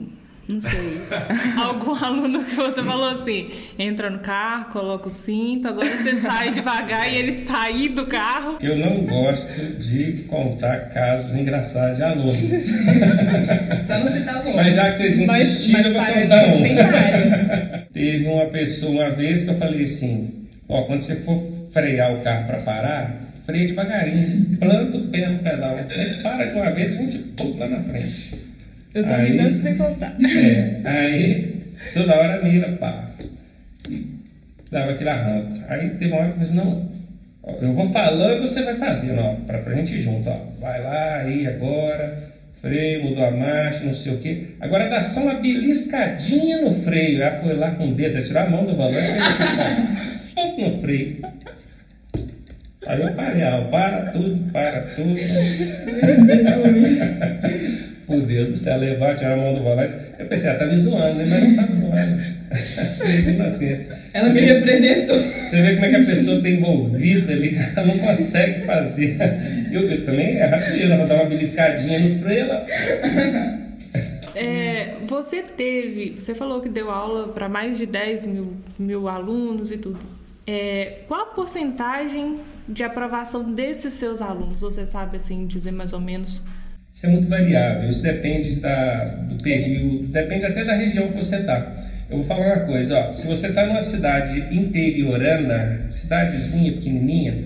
não sei? Algum aluno que você falou assim, entra no carro, coloca o cinto, agora você sai devagar e ele sair do carro. Eu não gosto de contar casos engraçados de alunos. Só não citar o nome. Mas já que vocês Mas- insistiram, mas eu vou contar um. tem vários. Teve uma pessoa uma vez que eu falei assim: ó, quando você for frear o carro para parar, freia devagarinho, planta o pé no pedal. Aí para de uma vez, a gente pula lá na frente. Eu tô Aí- me dando sem contar. É, aí toda hora mira, pá. E dava aquele arranco. Aí teve uma hora que eu falei assim, não, eu vou falando, você vai fazendo, ó, pra, pra gente ir junto, ó. Vai lá, aí, agora, freio, mudou a marcha, não sei o quê. Agora dá só uma beliscadinha no freio. Ela foi lá com o dedo, tirou a mão do volante e assim, fofo no freio. Aí eu parei, ó, para tudo, para tudo. Por Deus do céu, levar, tirar a mão do volante. Eu pensei, ela tá me zoando, né? Mas não tá me zoando. Foi inocente. Ela me representou. Você vê como é que a pessoa está envolvida ali, ela não consegue fazer. Eu, eu também é rapidinho, ela vai dar uma beliscadinha no freio, ela. É, você teve, você falou que deu aula para mais de 10 mil, mil alunos e tudo. É, qual a porcentagem de aprovação desses seus alunos? Você sabe assim dizer mais ou menos? Isso é muito variável, isso depende da, do período, depende até da região que você está. Eu vou falar uma coisa, ó, se você está numa cidade interiorana, cidadezinha, pequenininha,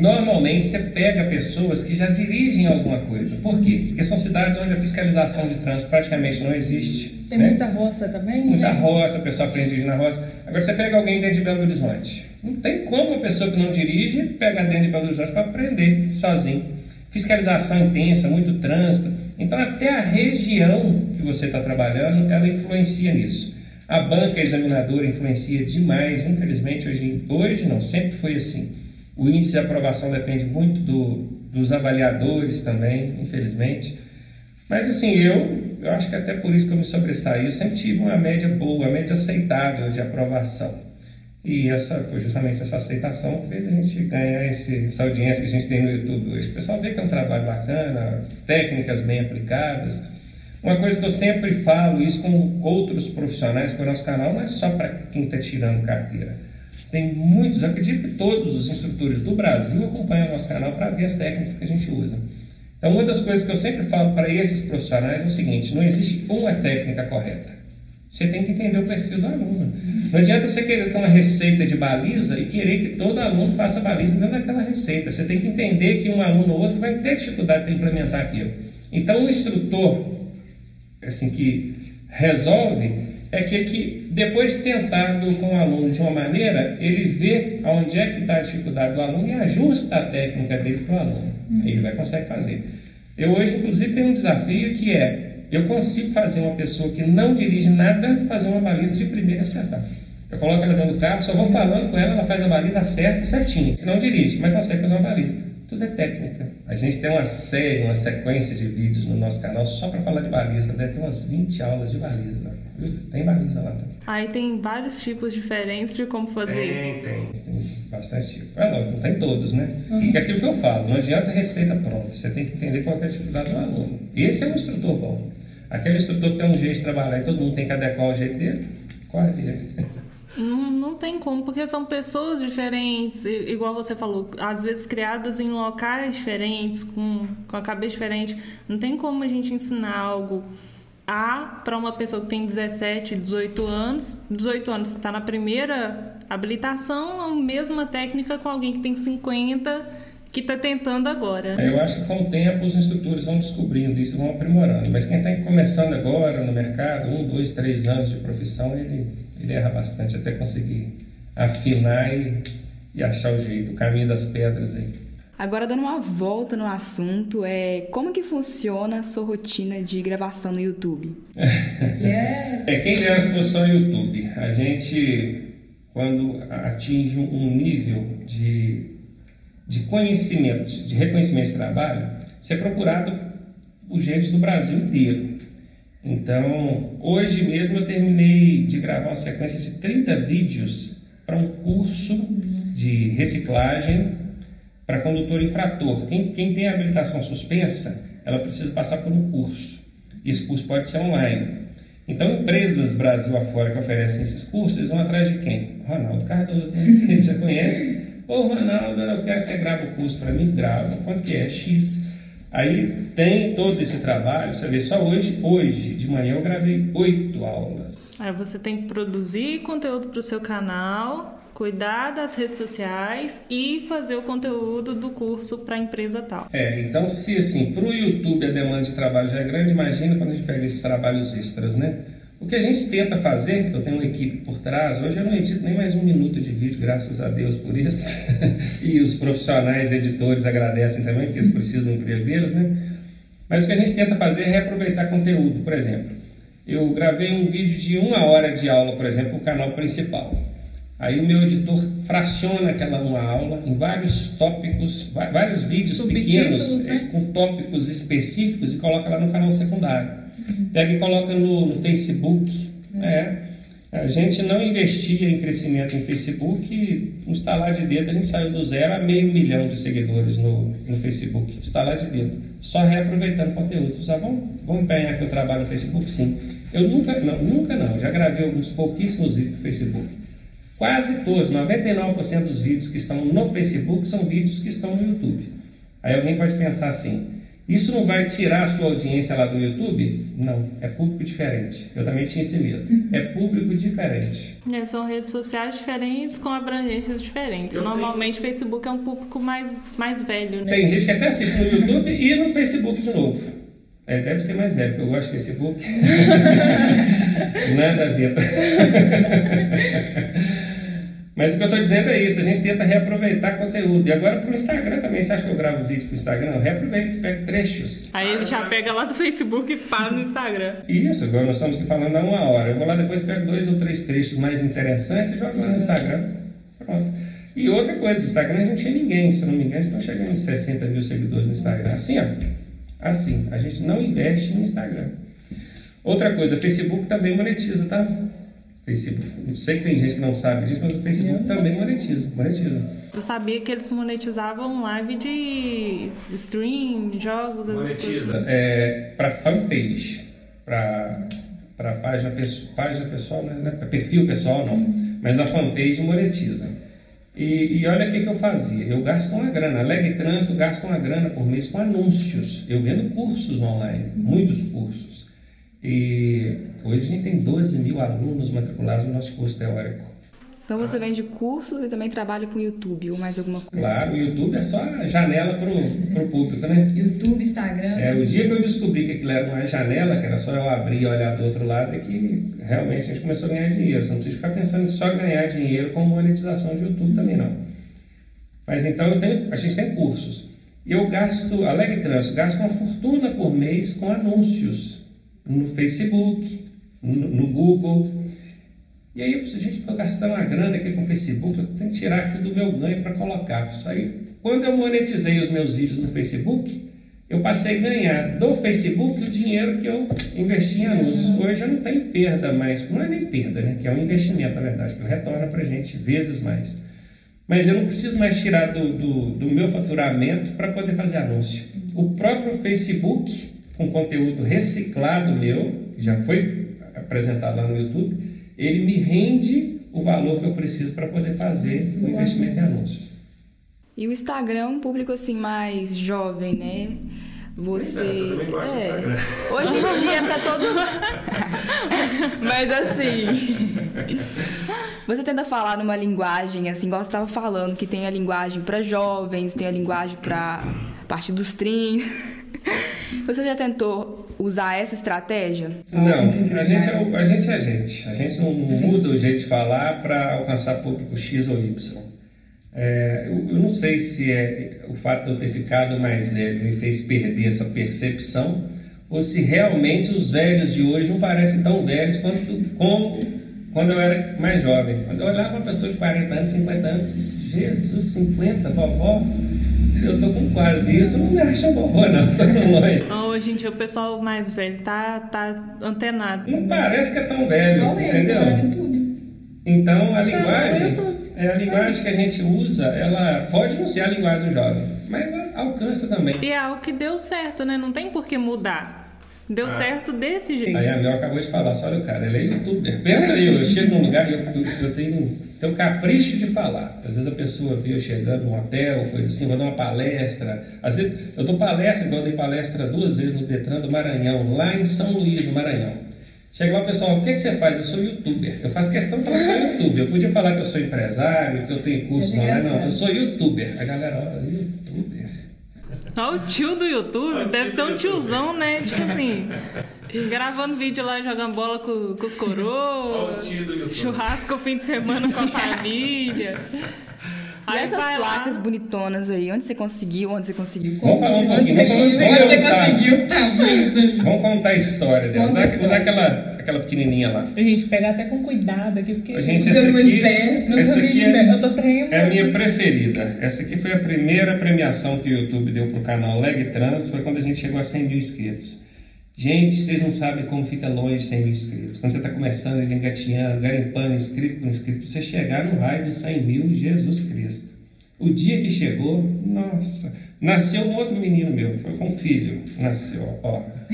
normalmente você pega pessoas que já dirigem alguma coisa. Por quê? Porque são cidades onde a fiscalização de trânsito praticamente não existe. Tem né? muita roça também? Muita né? roça, a pessoa aprende a dirigir na roça. Agora você pega alguém dentro de Belo Horizonte. Não tem como a pessoa que não dirige pegar dentro de Belo Horizonte para aprender sozinho. Fiscalização intensa, muito trânsito. Então até a região que você está trabalhando, ela influencia nisso. A banca examinadora influencia demais, infelizmente, hoje, hoje não, sempre foi assim. O índice de aprovação depende muito do, dos avaliadores também, infelizmente. Mas assim, eu, eu acho que até por isso que eu me sobressaí, eu sempre tive uma média boa, uma média aceitável de aprovação. E essa foi justamente essa aceitação que fez a gente ganhar esse, essa audiência que a gente tem no YouTube hoje. O pessoal vê que é um trabalho bacana, técnicas bem aplicadas. Uma coisa que eu sempre falo, isso com outros profissionais, porque o nosso canal não é só para quem está tirando carteira. Tem muitos, acredito que todos os instrutores do Brasil acompanham o nosso canal para ver as técnicas que a gente usa. Então, uma das coisas que eu sempre falo para esses profissionais é o seguinte: não existe uma técnica correta. Você tem que entender o perfil do aluno. Não adianta você querer ter uma receita de baliza e querer que todo aluno faça baliza dentro daquela receita. Você tem que entender que um aluno ou outro vai ter dificuldade para implementar aquilo. Então, o instrutor assim que resolve é que, que depois tentado com o aluno de uma maneira, ele vê aonde é que está a dificuldade do aluno e ajusta a técnica dele para o aluno. Aí ele vai conseguir fazer. Eu hoje, inclusive, tenho um desafio que é eu consigo fazer uma pessoa que não dirige nada fazer uma baliza de primeira e acertar. Eu coloco ela dentro do carro, só vou falando com ela, ela faz a baliza certa certinho. Não dirige, mas consegue fazer uma baliza. Tudo é técnica. A gente tem uma série, uma sequência de vídeos no nosso canal só para falar de baliza. Deve ter umas 20 aulas de baliza. Tem baliza lá também. Aí tem vários tipos diferentes de como fazer. Tem, tem. Tem bastante tipo. É lógico, não tem todos, né? E aquilo que eu falo, não adianta receita pronta. Você tem que entender qual é a dificuldade do aluno. Esse é um instrutor bom. Aquele instrutor que tem um jeito de trabalhar e todo mundo tem que adequar o jeito dele, corre dele. Não, não tem como, porque são pessoas diferentes, igual você falou, às vezes criadas em locais diferentes, com, com a cabeça diferente. Não tem como a gente ensinar algo A para uma pessoa que tem 17, 18 anos, 18 anos que está na primeira habilitação, a mesma técnica com alguém que tem 50 que está tentando agora. Eu acho que com o tempo os instrutores vão descobrindo isso, vão aprimorando. Mas quem está começando agora no mercado, um, dois, três anos de profissão, ele, ele erra bastante até conseguir afinar e, e achar o jeito, o caminho das pedras aí. Agora dando uma volta no assunto, é como que funciona a sua rotina de gravação no YouTube? É. É, quem dera se fosse só o YouTube. A gente, quando atinge um nível de, de conhecimento, de reconhecimento de trabalho, você é procurado por gente do Brasil inteiro. Então, hoje mesmo eu terminei de gravar uma sequência de 30 vídeos para um curso de reciclagem para condutor infrator. Quem, quem tem habilitação suspensa, ela precisa passar por um curso. Esse curso pode ser online. Então, empresas Brasil afora que oferecem esses cursos, eles vão atrás de quem? Ronaldo Cardoso, né? Ele já conhece. Ô, Ronaldo, eu quero que você grave o curso para mim. Grava. Quanto que é? X. Aí tem todo esse trabalho. Você vê, só hoje, hoje de manhã eu gravei oito aulas. Aí você tem que produzir conteúdo para o seu canal, cuidar das redes sociais e fazer o conteúdo do curso para a empresa tal. É, então se assim, para o YouTube a demanda de trabalho já é grande, imagina quando a gente pega esses trabalhos extras, né? O que a gente tenta fazer, eu tenho uma equipe por trás, hoje eu não edito nem mais um minuto de vídeo, graças a Deus por isso. e os profissionais editores agradecem também, porque eles precisam do emprego deles, né? Mas o que a gente tenta fazer é reaproveitar conteúdo. Por exemplo, eu gravei um vídeo de uma hora de aula, por exemplo, para o canal principal. Aí o meu editor fraciona aquela uma aula em vários tópicos, vários vídeos pequenos né? com tópicos específicos e coloca lá no canal secundário. Pega e coloca no, no Facebook. É. A gente não investia em crescimento em Facebook e no instalar de dedo a gente saiu do zero a meio milhão de seguidores no, no Facebook. Instalar de dedo. Só reaproveitando conteúdo. Você ah, vamos, vamos empenhar que eu trabalho no Facebook? Sim. Eu nunca, não, nunca não. Já gravei alguns pouquíssimos vídeos no Facebook. Quase todos, 99% dos vídeos que estão no Facebook são vídeos que estão no YouTube. Aí alguém pode pensar assim: isso não vai tirar a sua audiência lá do YouTube? Não, é público diferente. Eu também tinha esse medo. É público diferente. É, são redes sociais diferentes com abrangências diferentes. Eu Normalmente o Facebook é um público mais, mais velho, né? Tem gente que até assiste no YouTube e no Facebook de novo. É, deve ser mais velho, porque eu gosto de Facebook. Nada a ver. Mas o que eu estou dizendo é isso, a gente tenta reaproveitar conteúdo. E agora para o Instagram também. Você acha que eu gravo vídeo para o Instagram? Eu reaproveito, pego trechos. Aí ele já pega lá do Facebook e pá no Instagram. Isso, igual nós estamos aqui falando há uma hora. Eu vou lá depois pego dois ou três trechos mais interessantes e jogo lá no Instagram. Pronto. E outra coisa, o Instagram a gente tinha ninguém, se eu não me engano, estão chegando em 60 mil seguidores no Instagram. Assim, ó. Assim, a gente não investe no Instagram. Outra coisa, Facebook também monetiza, tá? Facebook. Eu sei que tem gente que não sabe disso, mas o Facebook também monetiza. Monetiza. Eu sabia que eles monetizavam live de stream, jogos, essas coisas. É, para fanpage, para página, página pessoal, né? para perfil pessoal não, mas na fanpage monetiza. E, e olha o que, que eu fazia, eu gasto uma grana, a Leg Trânsito gasta uma grana por mês com anúncios. Eu vendo cursos online, muitos cursos. E hoje a gente tem 12 mil alunos matriculados no nosso curso teórico. Então você vende cursos e também trabalha com YouTube ou mais alguma coisa? Claro, o YouTube é só a janela para o público, né? YouTube, Instagram. É, o dia que eu descobri que aquilo era uma janela, que era só eu abrir e olhar do outro lado, é que realmente a gente começou a ganhar dinheiro. Você não precisa ficar pensando em só ganhar dinheiro com monetização de YouTube também, não. Mas então eu tenho, a gente tem cursos. E eu gasto, Alegre Trânsito, gasto uma fortuna por mês com anúncios no Facebook, no, no Google. E aí, gente está gastando uma grana aqui com o Facebook, eu tenho que tirar aqui do meu ganho para colocar. Isso aí, quando eu monetizei os meus vídeos no Facebook, eu passei a ganhar do Facebook o dinheiro que eu investi em anúncios. Hoje eu não tenho perda mais, não é nem perda, né? que é um investimento, na verdade, que retorna para a gente vezes mais. Mas eu não preciso mais tirar do, do, do meu faturamento para poder fazer anúncio. O próprio Facebook, com conteúdo reciclado meu, que já foi apresentado lá no YouTube, ele me rende o valor que eu preciso para poder fazer o investimento em anúncios. E o Instagram é um público assim mais jovem, né? Você. É, eu também gosto do é, Instagram. Hoje em dia tá todo. Mas assim. Você tenta falar numa linguagem, assim, igual você estava falando, que tem a linguagem para jovens, tem a linguagem para parte dos trins. Você já tentou usar essa estratégia? Não, a gente, é, a gente é gente. A gente não muda o jeito de falar para alcançar público X ou Y. É, eu, eu, não sei se é o fato de eu ter ficado mais velho me fez perder essa percepção ou se realmente os velhos de hoje não parecem tão velhos quanto como quando eu era mais jovem. Quando eu olhava uma pessoa de 40 anos, 50 anos, Jesus, 50, vovó, eu tô com quase isso, não me acha vovó, não, tô longe. Hoje em dia o pessoal mais velho tá, tá antenado. Não parece que é tão velho, Igual ele, entendeu? tá no. Então a linguagem, YouTube. é a linguagem que a gente usa, ela pode não ser a linguagem do jovem, mas alcança também. E é algo que deu certo, né? Não tem por que mudar. Deu certo desse jeito. Aí a Mel acabou de falar, só olha o cara, ele é youtuber. Pensa aí, eu chego num lugar e eu, eu, eu tenho, tenho um capricho de falar. Às vezes a pessoa vê eu chegando num hotel, coisa assim, vou dar uma palestra. Às vezes eu dou palestra, igual eu dei palestra duas vezes no Detran do Maranhão, lá em São Luís, no Maranhão. Chega lá o pessoal, o que, que você faz? Eu sou youtuber. Eu faço questão de falar que sou youtuber. Eu podia falar que eu sou empresário, que eu tenho curso, É não, eu sou youtuber. A galera, olha, youtuber. Ó, o tio do YouTube deve ser um tiozão, né? Tipo assim, gravando vídeo lá, jogando bola com, com os coroas. Churrasco o fim de semana com a família. E essas vai lá. placas bonitonas aí, onde você conseguiu? Onde você conseguiu? Vamos falar um pouquinho, Você, vamos, você, vamos você conseguiu, tá muito. Vamos contar a história dela. Dá, a história. dá aquela, aquela pequenininha lá. A gente pega até com cuidado aqui, porque. Gente, Eu essa aqui, perto, não essa aqui é, Eu tô tremendo. é a minha preferida. Essa aqui foi a primeira premiação que o YouTube deu pro canal Leg Trans, foi quando a gente chegou a 100 mil inscritos. Gente, vocês não sabem como fica longe de 100 mil inscritos. Quando você está começando, ele engatinhando, garimpando, inscrito por inscrito, você chegar no raio dos 100 mil, Jesus Cristo. O dia que chegou, nossa, nasceu um outro menino meu, foi com um filho, nasceu, ó.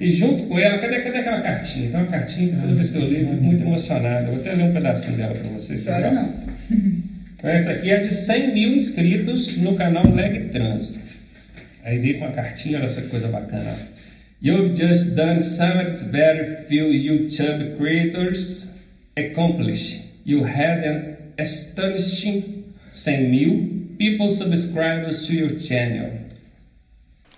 e junto com ela, cadê, cadê aquela cartinha? Tem uma cartinha que toda vez que eu leio, eu fico muito emocionado. Eu vou até ler um pedacinho dela para vocês. tá Chora legal? não. Então, essa aqui é de 100 mil inscritos no canal Leg Trânsito. Aí veio com uma cartinha, olha só que coisa bacana. You've just done something that very few YouTube creators accomplish. You had an astonishing 100 mil people subscribers to your channel.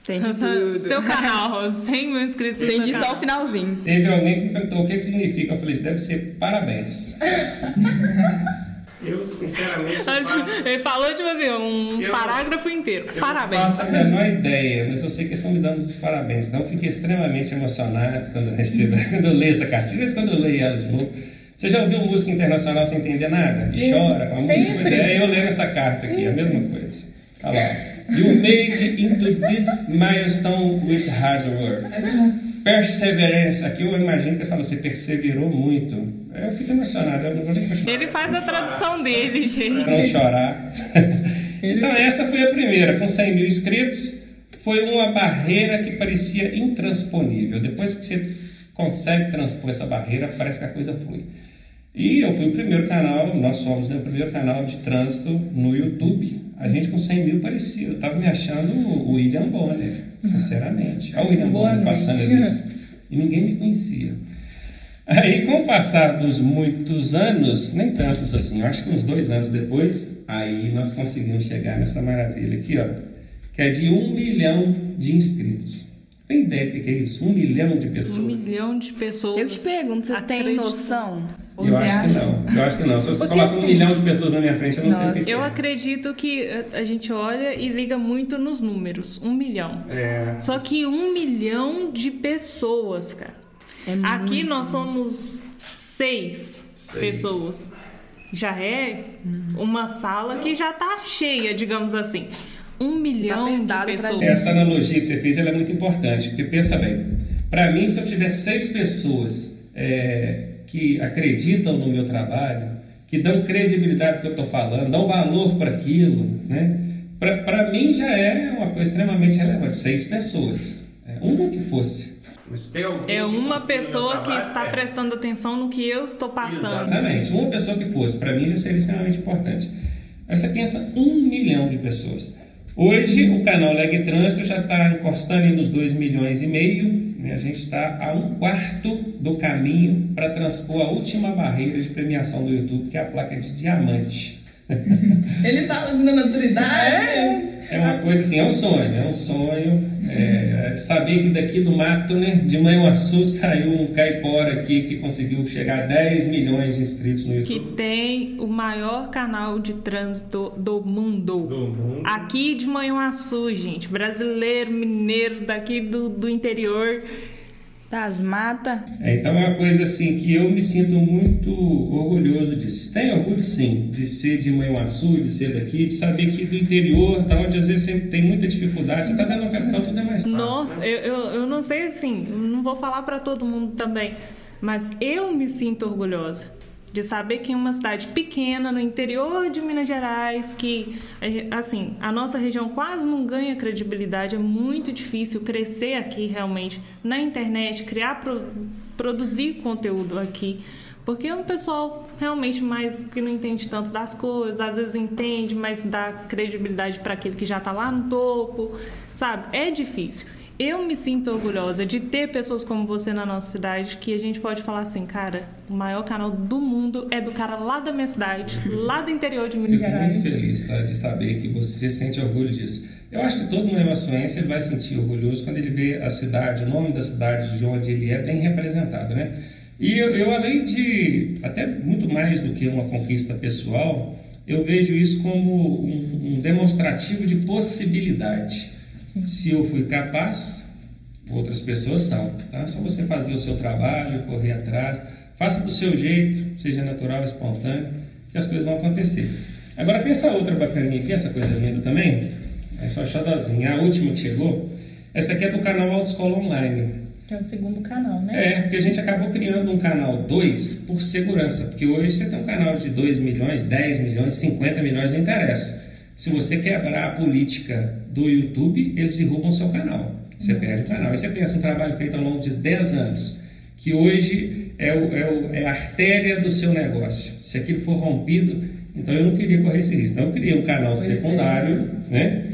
Tem de tudo. Seu canal, 100 mil inscritos no seu Entendi só o finalzinho. Teve alguém que me perguntou o que, que significa. Eu falei, deve ser parabéns. Eu, sinceramente, Ele falou, tipo assim, um Eu- parágrafo inteiro. Eu não Parabéns. faço a menor ideia, mas eu sei que eles estão me dando os parabéns. Então eu fico extremamente emocionado quando eu recebo, quando eu leio essa cartinha, mas quando eu leio ela de novo. Você já ouviu música internacional sem entender nada? E chora com a música? Pois é, eu lendo essa carta aqui, a mesma coisa. Olha lá. You made it into this milestone with hard work. Perseverança. Aqui eu imagino que você fala, você perseverou muito. Eu fico emocionado, eu não vou nem continuar. Ele faz a tradução dele, gente. Pra não chorar. então, essa foi a primeira, com 100 mil inscritos. Foi uma barreira que parecia intransponível. Depois que você consegue transpor essa barreira, parece que a coisa flui. E eu fui o primeiro canal, nós somos né, o primeiro canal de trânsito no YouTube. A gente com 100 mil parecia. Eu tava me achando o William Bonner, sinceramente. Olha o William Bonner passando ali. E ninguém me conhecia. Aí, com o passar dos muitos anos, nem tantos assim, eu acho que uns dois anos depois, aí nós conseguimos chegar nessa maravilha aqui, ó, que é de um milhão de inscritos. Tem ideia do que é isso? Um milhão de pessoas? Um milhão de pessoas. Eu te pergunto, você tem noção? Ou Eu acho que acha? não. Eu acho que não. Se você Porque coloca um assim- milhão de pessoas na minha frente, eu não sei o Nossa. que, Eu que é. acredito que a- a gente olha e liga muito nos números. Um milhão. É. Só que um milhão de pessoas, cara. É Aqui muito. nós somos seis, pessoas. Já é uma sala que já tá cheia, digamos assim. Um milhão de apertado pra pessoas. Essa analogia que você fez ela é muito importante, porque pensa bem, para mim, se eu tiver seis pessoas é, que acreditam no meu trabalho, que dão credibilidade ao que eu estou falando, dão valor para aquilo, né? para mim já é uma coisa extremamente relevante. Seis pessoas, é, uma que fosse. É uma pessoa que está prestando atenção no que eu estou passando. Exatamente, uma pessoa que fosse, para mim já seria extremamente importante. Aí você pensa um milhão de pessoas. Hoje o canal Leg Trânsito já está encostando nos 2 milhões e meio, a gente está a um quarto do caminho para transpor a última barreira de premiação do YouTube, que é a placa de diamante. Ele fala assim na maturidade. É uma coisa assim, é um sonho, é um sonho. É, saber que daqui do mato, né, de Manhuaçu, saiu um caipora aqui que conseguiu chegar a 10 milhões de inscritos no YouTube. Que tem o maior canal de trânsito do mundo. Do mundo. Aqui de Manhuaçu, gente. Brasileiro, mineiro, daqui do, do interior. Das mata. É, então é uma coisa assim que eu me sinto muito orgulhoso disso. Tenho orgulho sim de ser de Manhuaçu, de ser daqui, de saber que do interior, da onde às vezes sempre tem muita dificuldade, você está dentro da capital, tudo é mais fácil. Nossa, eu, eu, eu não sei assim, não vou falar para todo mundo também, mas eu me sinto orgulhosa de saber que em uma cidade pequena no interior de Minas Gerais, que assim, a nossa região quase não ganha credibilidade, é muito difícil crescer aqui realmente na internet, criar pro, produzir conteúdo aqui. Porque é um pessoal realmente mais que não entende tanto das coisas, às vezes entende, mas dá credibilidade para aquele que já está lá no topo, sabe? É difícil. Eu me sinto orgulhosa de ter pessoas como você na nossa cidade que a gente pode falar assim, cara, o maior canal do mundo é do cara lá da minha cidade, lá do interior de Minas Fico Gerais. muito feliz tá, de saber que você sente orgulho disso. Eu acho que todo moemaçuense ele vai sentir orgulhoso quando ele vê a cidade, o nome da cidade de onde ele é bem representado, né? E eu, eu além de, até muito mais do que uma conquista pessoal, eu vejo isso como um, um demonstrativo de possibilidade. Se eu fui capaz, outras pessoas são. Tá? Só você fazer o seu trabalho, correr atrás, faça do seu jeito, seja natural, espontâneo, que as coisas vão acontecer. Agora tem essa outra bacaninha aqui, essa coisa linda também. É só xodozinha. A última que chegou, essa aqui é do canal Autoescola Online. É o segundo canal, né? É, porque a gente acabou criando um canal 2 por segurança, porque hoje você tem um canal de 2 milhões, 10 milhões, 50 milhões, não interessa. Se você quebrar a política do YouTube, eles derrubam seu canal. Você perde o canal. Aí você pensa um trabalho feito ao longo de 10 anos, que hoje é, o, é, o, é a artéria do seu negócio. Se aquilo for rompido, então eu não queria correr esse risco. Então eu criei um canal secundário, né?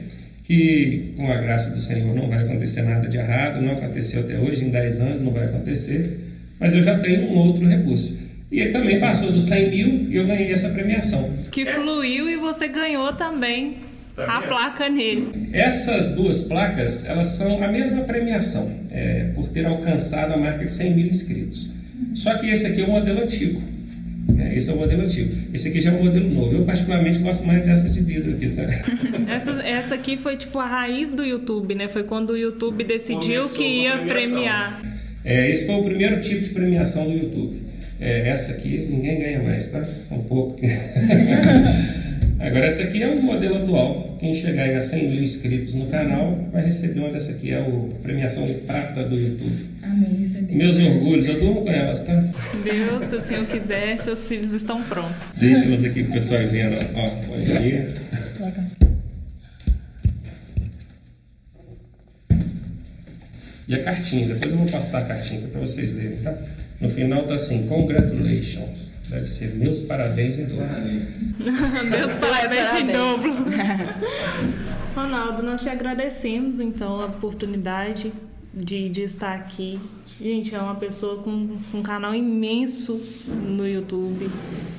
Que com a graça do Senhor não vai acontecer nada de errado, não aconteceu até hoje, em 10 anos não vai acontecer, mas eu já tenho um outro recurso. E ele também passou dos 100 mil e eu ganhei essa premiação. Que fluiu e você ganhou também a placa nele. Essas duas placas, elas são a mesma premiação, é, por ter alcançado a marca de 100 mil inscritos. Só que esse aqui é o modelo antigo. Esse é o modelo antigo. Esse aqui já é o modelo novo. Eu particularmente gosto mais dessa de vidro aqui, tá? Essa, essa aqui foi tipo a raiz do YouTube, né? Foi quando o YouTube decidiu Começou que ia premiar. É, esse foi o primeiro tipo de premiação do YouTube. É, essa aqui ninguém ganha mais, tá? Um pouco. Agora, essa aqui é o modelo atual. Quem chegar aí a 100 mil inscritos no canal vai receber uma dessa aqui, é o- a premiação de prata do YouTube. Amém, recebi. Meus orgulhos, eu durmo com elas, tá? Deus, se o Senhor quiser, seus filhos estão prontos. Deixa elas aqui pro pessoal ir vendo. Ó, bom dia. E a cartinha, depois eu vou postar a cartinha aqui para vocês lerem, tá? No final tá assim, congratulations. Deve ser meus parabéns em dobro. Deus parabéns em dobro. Ronaldo, nós te agradecemos então a oportunidade de, de estar aqui. Gente, é uma pessoa com com um canal imenso no YouTube,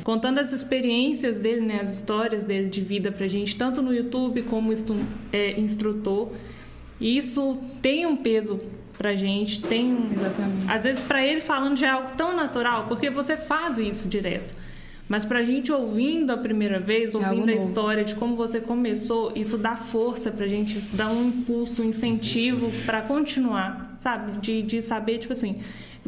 contando as experiências dele, né, as histórias dele de vida pra gente, tanto no YouTube como estu- é, instrutor. E isso tem um peso pra gente, tem um, Exatamente. às vezes para ele falando já é algo tão natural, porque você faz isso direto. Mas pra gente ouvindo a primeira vez, É ouvindo a novo. história de como você começou, isso dá força pra gente, isso dá um impulso, um incentivo pra continuar, sabe? De, de saber, tipo assim,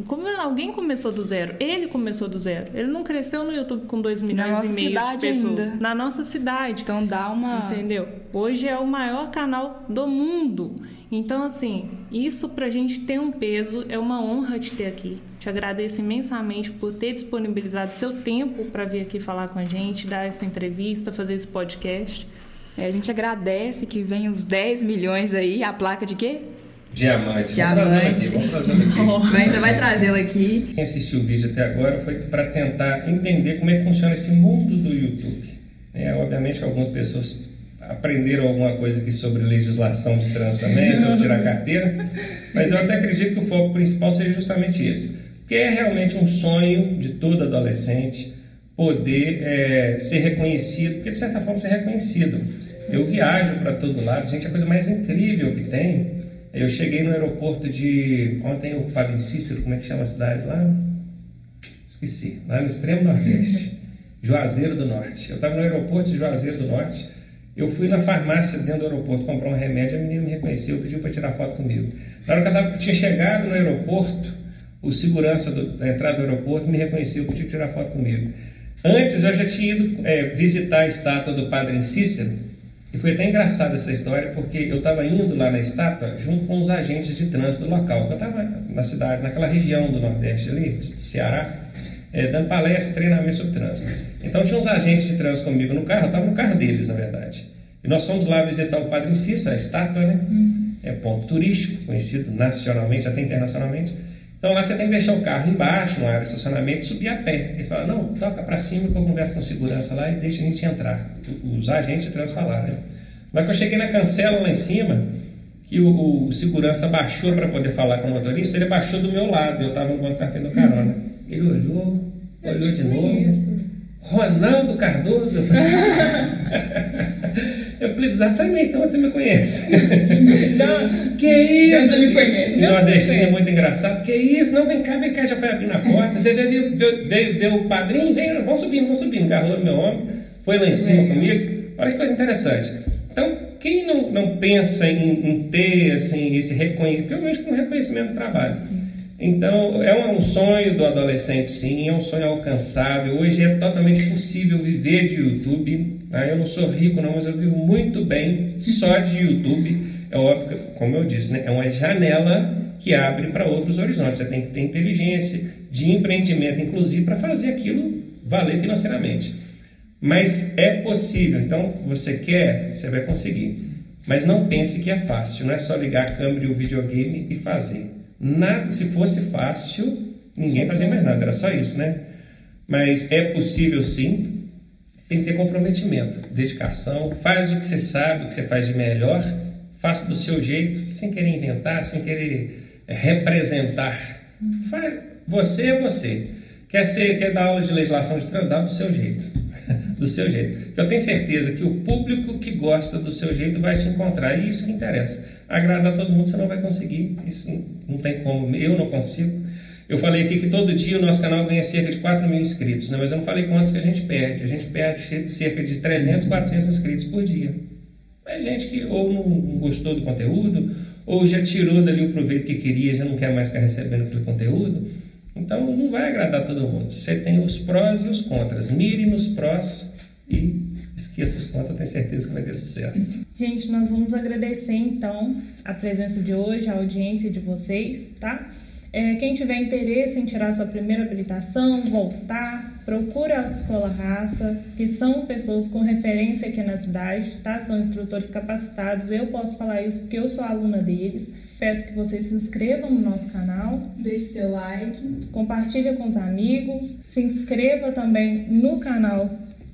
como alguém começou do zero, ele começou do zero. Ele não cresceu no YouTube com 2 milhões e meio de cidade pessoas. ainda. Na nossa cidade. Então dá uma. Entendeu? Hoje é o maior canal do mundo. Então, assim, isso pra gente tem um peso, é uma honra te ter aqui. Te agradeço imensamente por ter disponibilizado seu tempo para vir aqui falar com a gente, dar essa entrevista, fazer esse podcast. É, a gente agradece que vem os 10 milhões aí, a placa de quê? Diamante. Diamante. Vamos trazê-la aqui, vamos aqui. Vai, ainda vai trazê-la aqui. Quem assistiu o vídeo até agora foi para tentar entender como é que funciona esse mundo do YouTube. É, obviamente que algumas pessoas aprenderam alguma coisa aqui sobre legislação de trânsito também, sobre tirar carteira, mas eu até acredito que o foco principal seja justamente esse, porque é realmente um sonho de todo adolescente poder é, ser reconhecido, porque de certa forma ser reconhecido. Eu viajo para todo lado, gente, a coisa mais incrível que tem. Eu cheguei no aeroporto de. Ontem o Padre Cícero, como é que chama a cidade lá? Esqueci, lá no extremo nordeste, Juazeiro do Norte. Eu estava no aeroporto de Juazeiro do Norte. Eu fui na farmácia dentro do aeroporto comprar um remédio, a menina me reconheceu, pediu para tirar foto comigo. Na hora que eu tinha chegado no aeroporto, o segurança do, da entrada do aeroporto me reconheceu, pediu tirar foto comigo. Antes eu já tinha ido é, visitar a estátua do Padre Cícero, e foi até engraçada essa história, porque eu estava indo lá na estátua junto com os agentes de trânsito do local. Eu estava na cidade, naquela região do Nordeste ali, do Ceará, é, dando palestra, treinamento sobre trânsito. Então tinha uns agentes de trânsito comigo no carro, eu estava no carro deles, na verdade. E nós fomos lá visitar o Padre Cícero, a estátua, né? Uhum. É ponto turístico, conhecido nacionalmente, até internacionalmente. Então lá você tem que deixar o carro embaixo, no área de estacionamento, e subir a pé. Eles falam, não, toca para cima que eu converso com segurança lá e deixa a gente entrar. Os agentes trânsito falaram, né? Mas que eu cheguei na cancela lá em cima, que o, o segurança baixou para poder falar com o motorista, ele baixou do meu lado, eu estava no banco do carona. Ele olhou, olhou de novo. Ronaldo Cardoso? Eu falei, exatamente, onde você me conhece? Não, que isso? Você me conhece. Nordestino é muito engraçado. Que isso? Não, vem cá, vem cá, já foi abrir na porta. Você veio, veio, veio, veio o padrinho, vem, vamos subindo, vamos subindo. Agarrou no meu ombro, foi lá em cima comigo. Olha que coisa interessante. Então, quem não, não pensa em, em ter assim, esse reconhecimento, pelo menos com reconhecimento do trabalho. Então, é um sonho do adolescente, sim, é um sonho alcançável. Hoje é totalmente possível viver de YouTube. Né? Eu não sou rico, não, mas eu vivo muito bem só de YouTube. É óbvio, como eu disse, né? é uma janela que abre para outros horizontes. Você tem que ter inteligência de empreendimento, inclusive, para fazer aquilo valer financeiramente. Mas é possível. Então, você quer, você vai conseguir. Mas não pense que é fácil. Não é só ligar a câmera e o videogame e fazer. Nada, se fosse fácil, ninguém fazia mais nada, era só isso, né? Mas é possível sim, tem que ter comprometimento, dedicação, faz o que você sabe, o que você faz de melhor, faça do seu jeito, sem querer inventar, sem querer representar. Faz, você é você. Quer ser, quer dar aula de legislação de trânsito, dá do seu jeito. do seu jeito. Eu tenho certeza que o público que gosta do seu jeito vai te encontrar, e isso que interessa agradar todo mundo, você não vai conseguir. Isso não tem como. Eu não consigo. Eu falei aqui que todo dia o nosso canal ganha cerca de 4 mil inscritos, né? mas eu não falei quantos que a gente perde. A gente perde cerca de 300, 400 inscritos por dia. É gente que ou não gostou do conteúdo, ou já tirou dali o proveito que queria, já não quer mais ficar recebendo aquele conteúdo. Então não vai agradar todo mundo. Você tem os prós e os contras. Mire nos prós e esqueça os pontos, eu tenho certeza que vai ter sucesso. Gente, nós vamos agradecer então a presença de hoje, a audiência de vocês, tá? É, quem tiver interesse em tirar sua primeira habilitação, voltar, procure a Autoescola Raça, que são pessoas com referência aqui na cidade, tá? São instrutores capacitados. Eu posso falar isso porque eu sou aluna deles. Peço que vocês se inscrevam no nosso canal. Deixe seu like. Compartilhe com os amigos. Se inscreva também no canal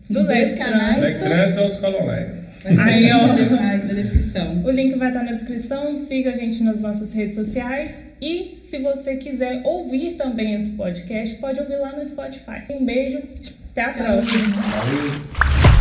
do Os dois canais. Black Trans ou escola online. Aí, ó. Na na descrição. O link vai estar na descrição. Siga a gente nas nossas redes sociais. E se você quiser ouvir também esse podcast, pode ouvir lá no Spotify. Um beijo. Até a Tchau. próxima. Valeu.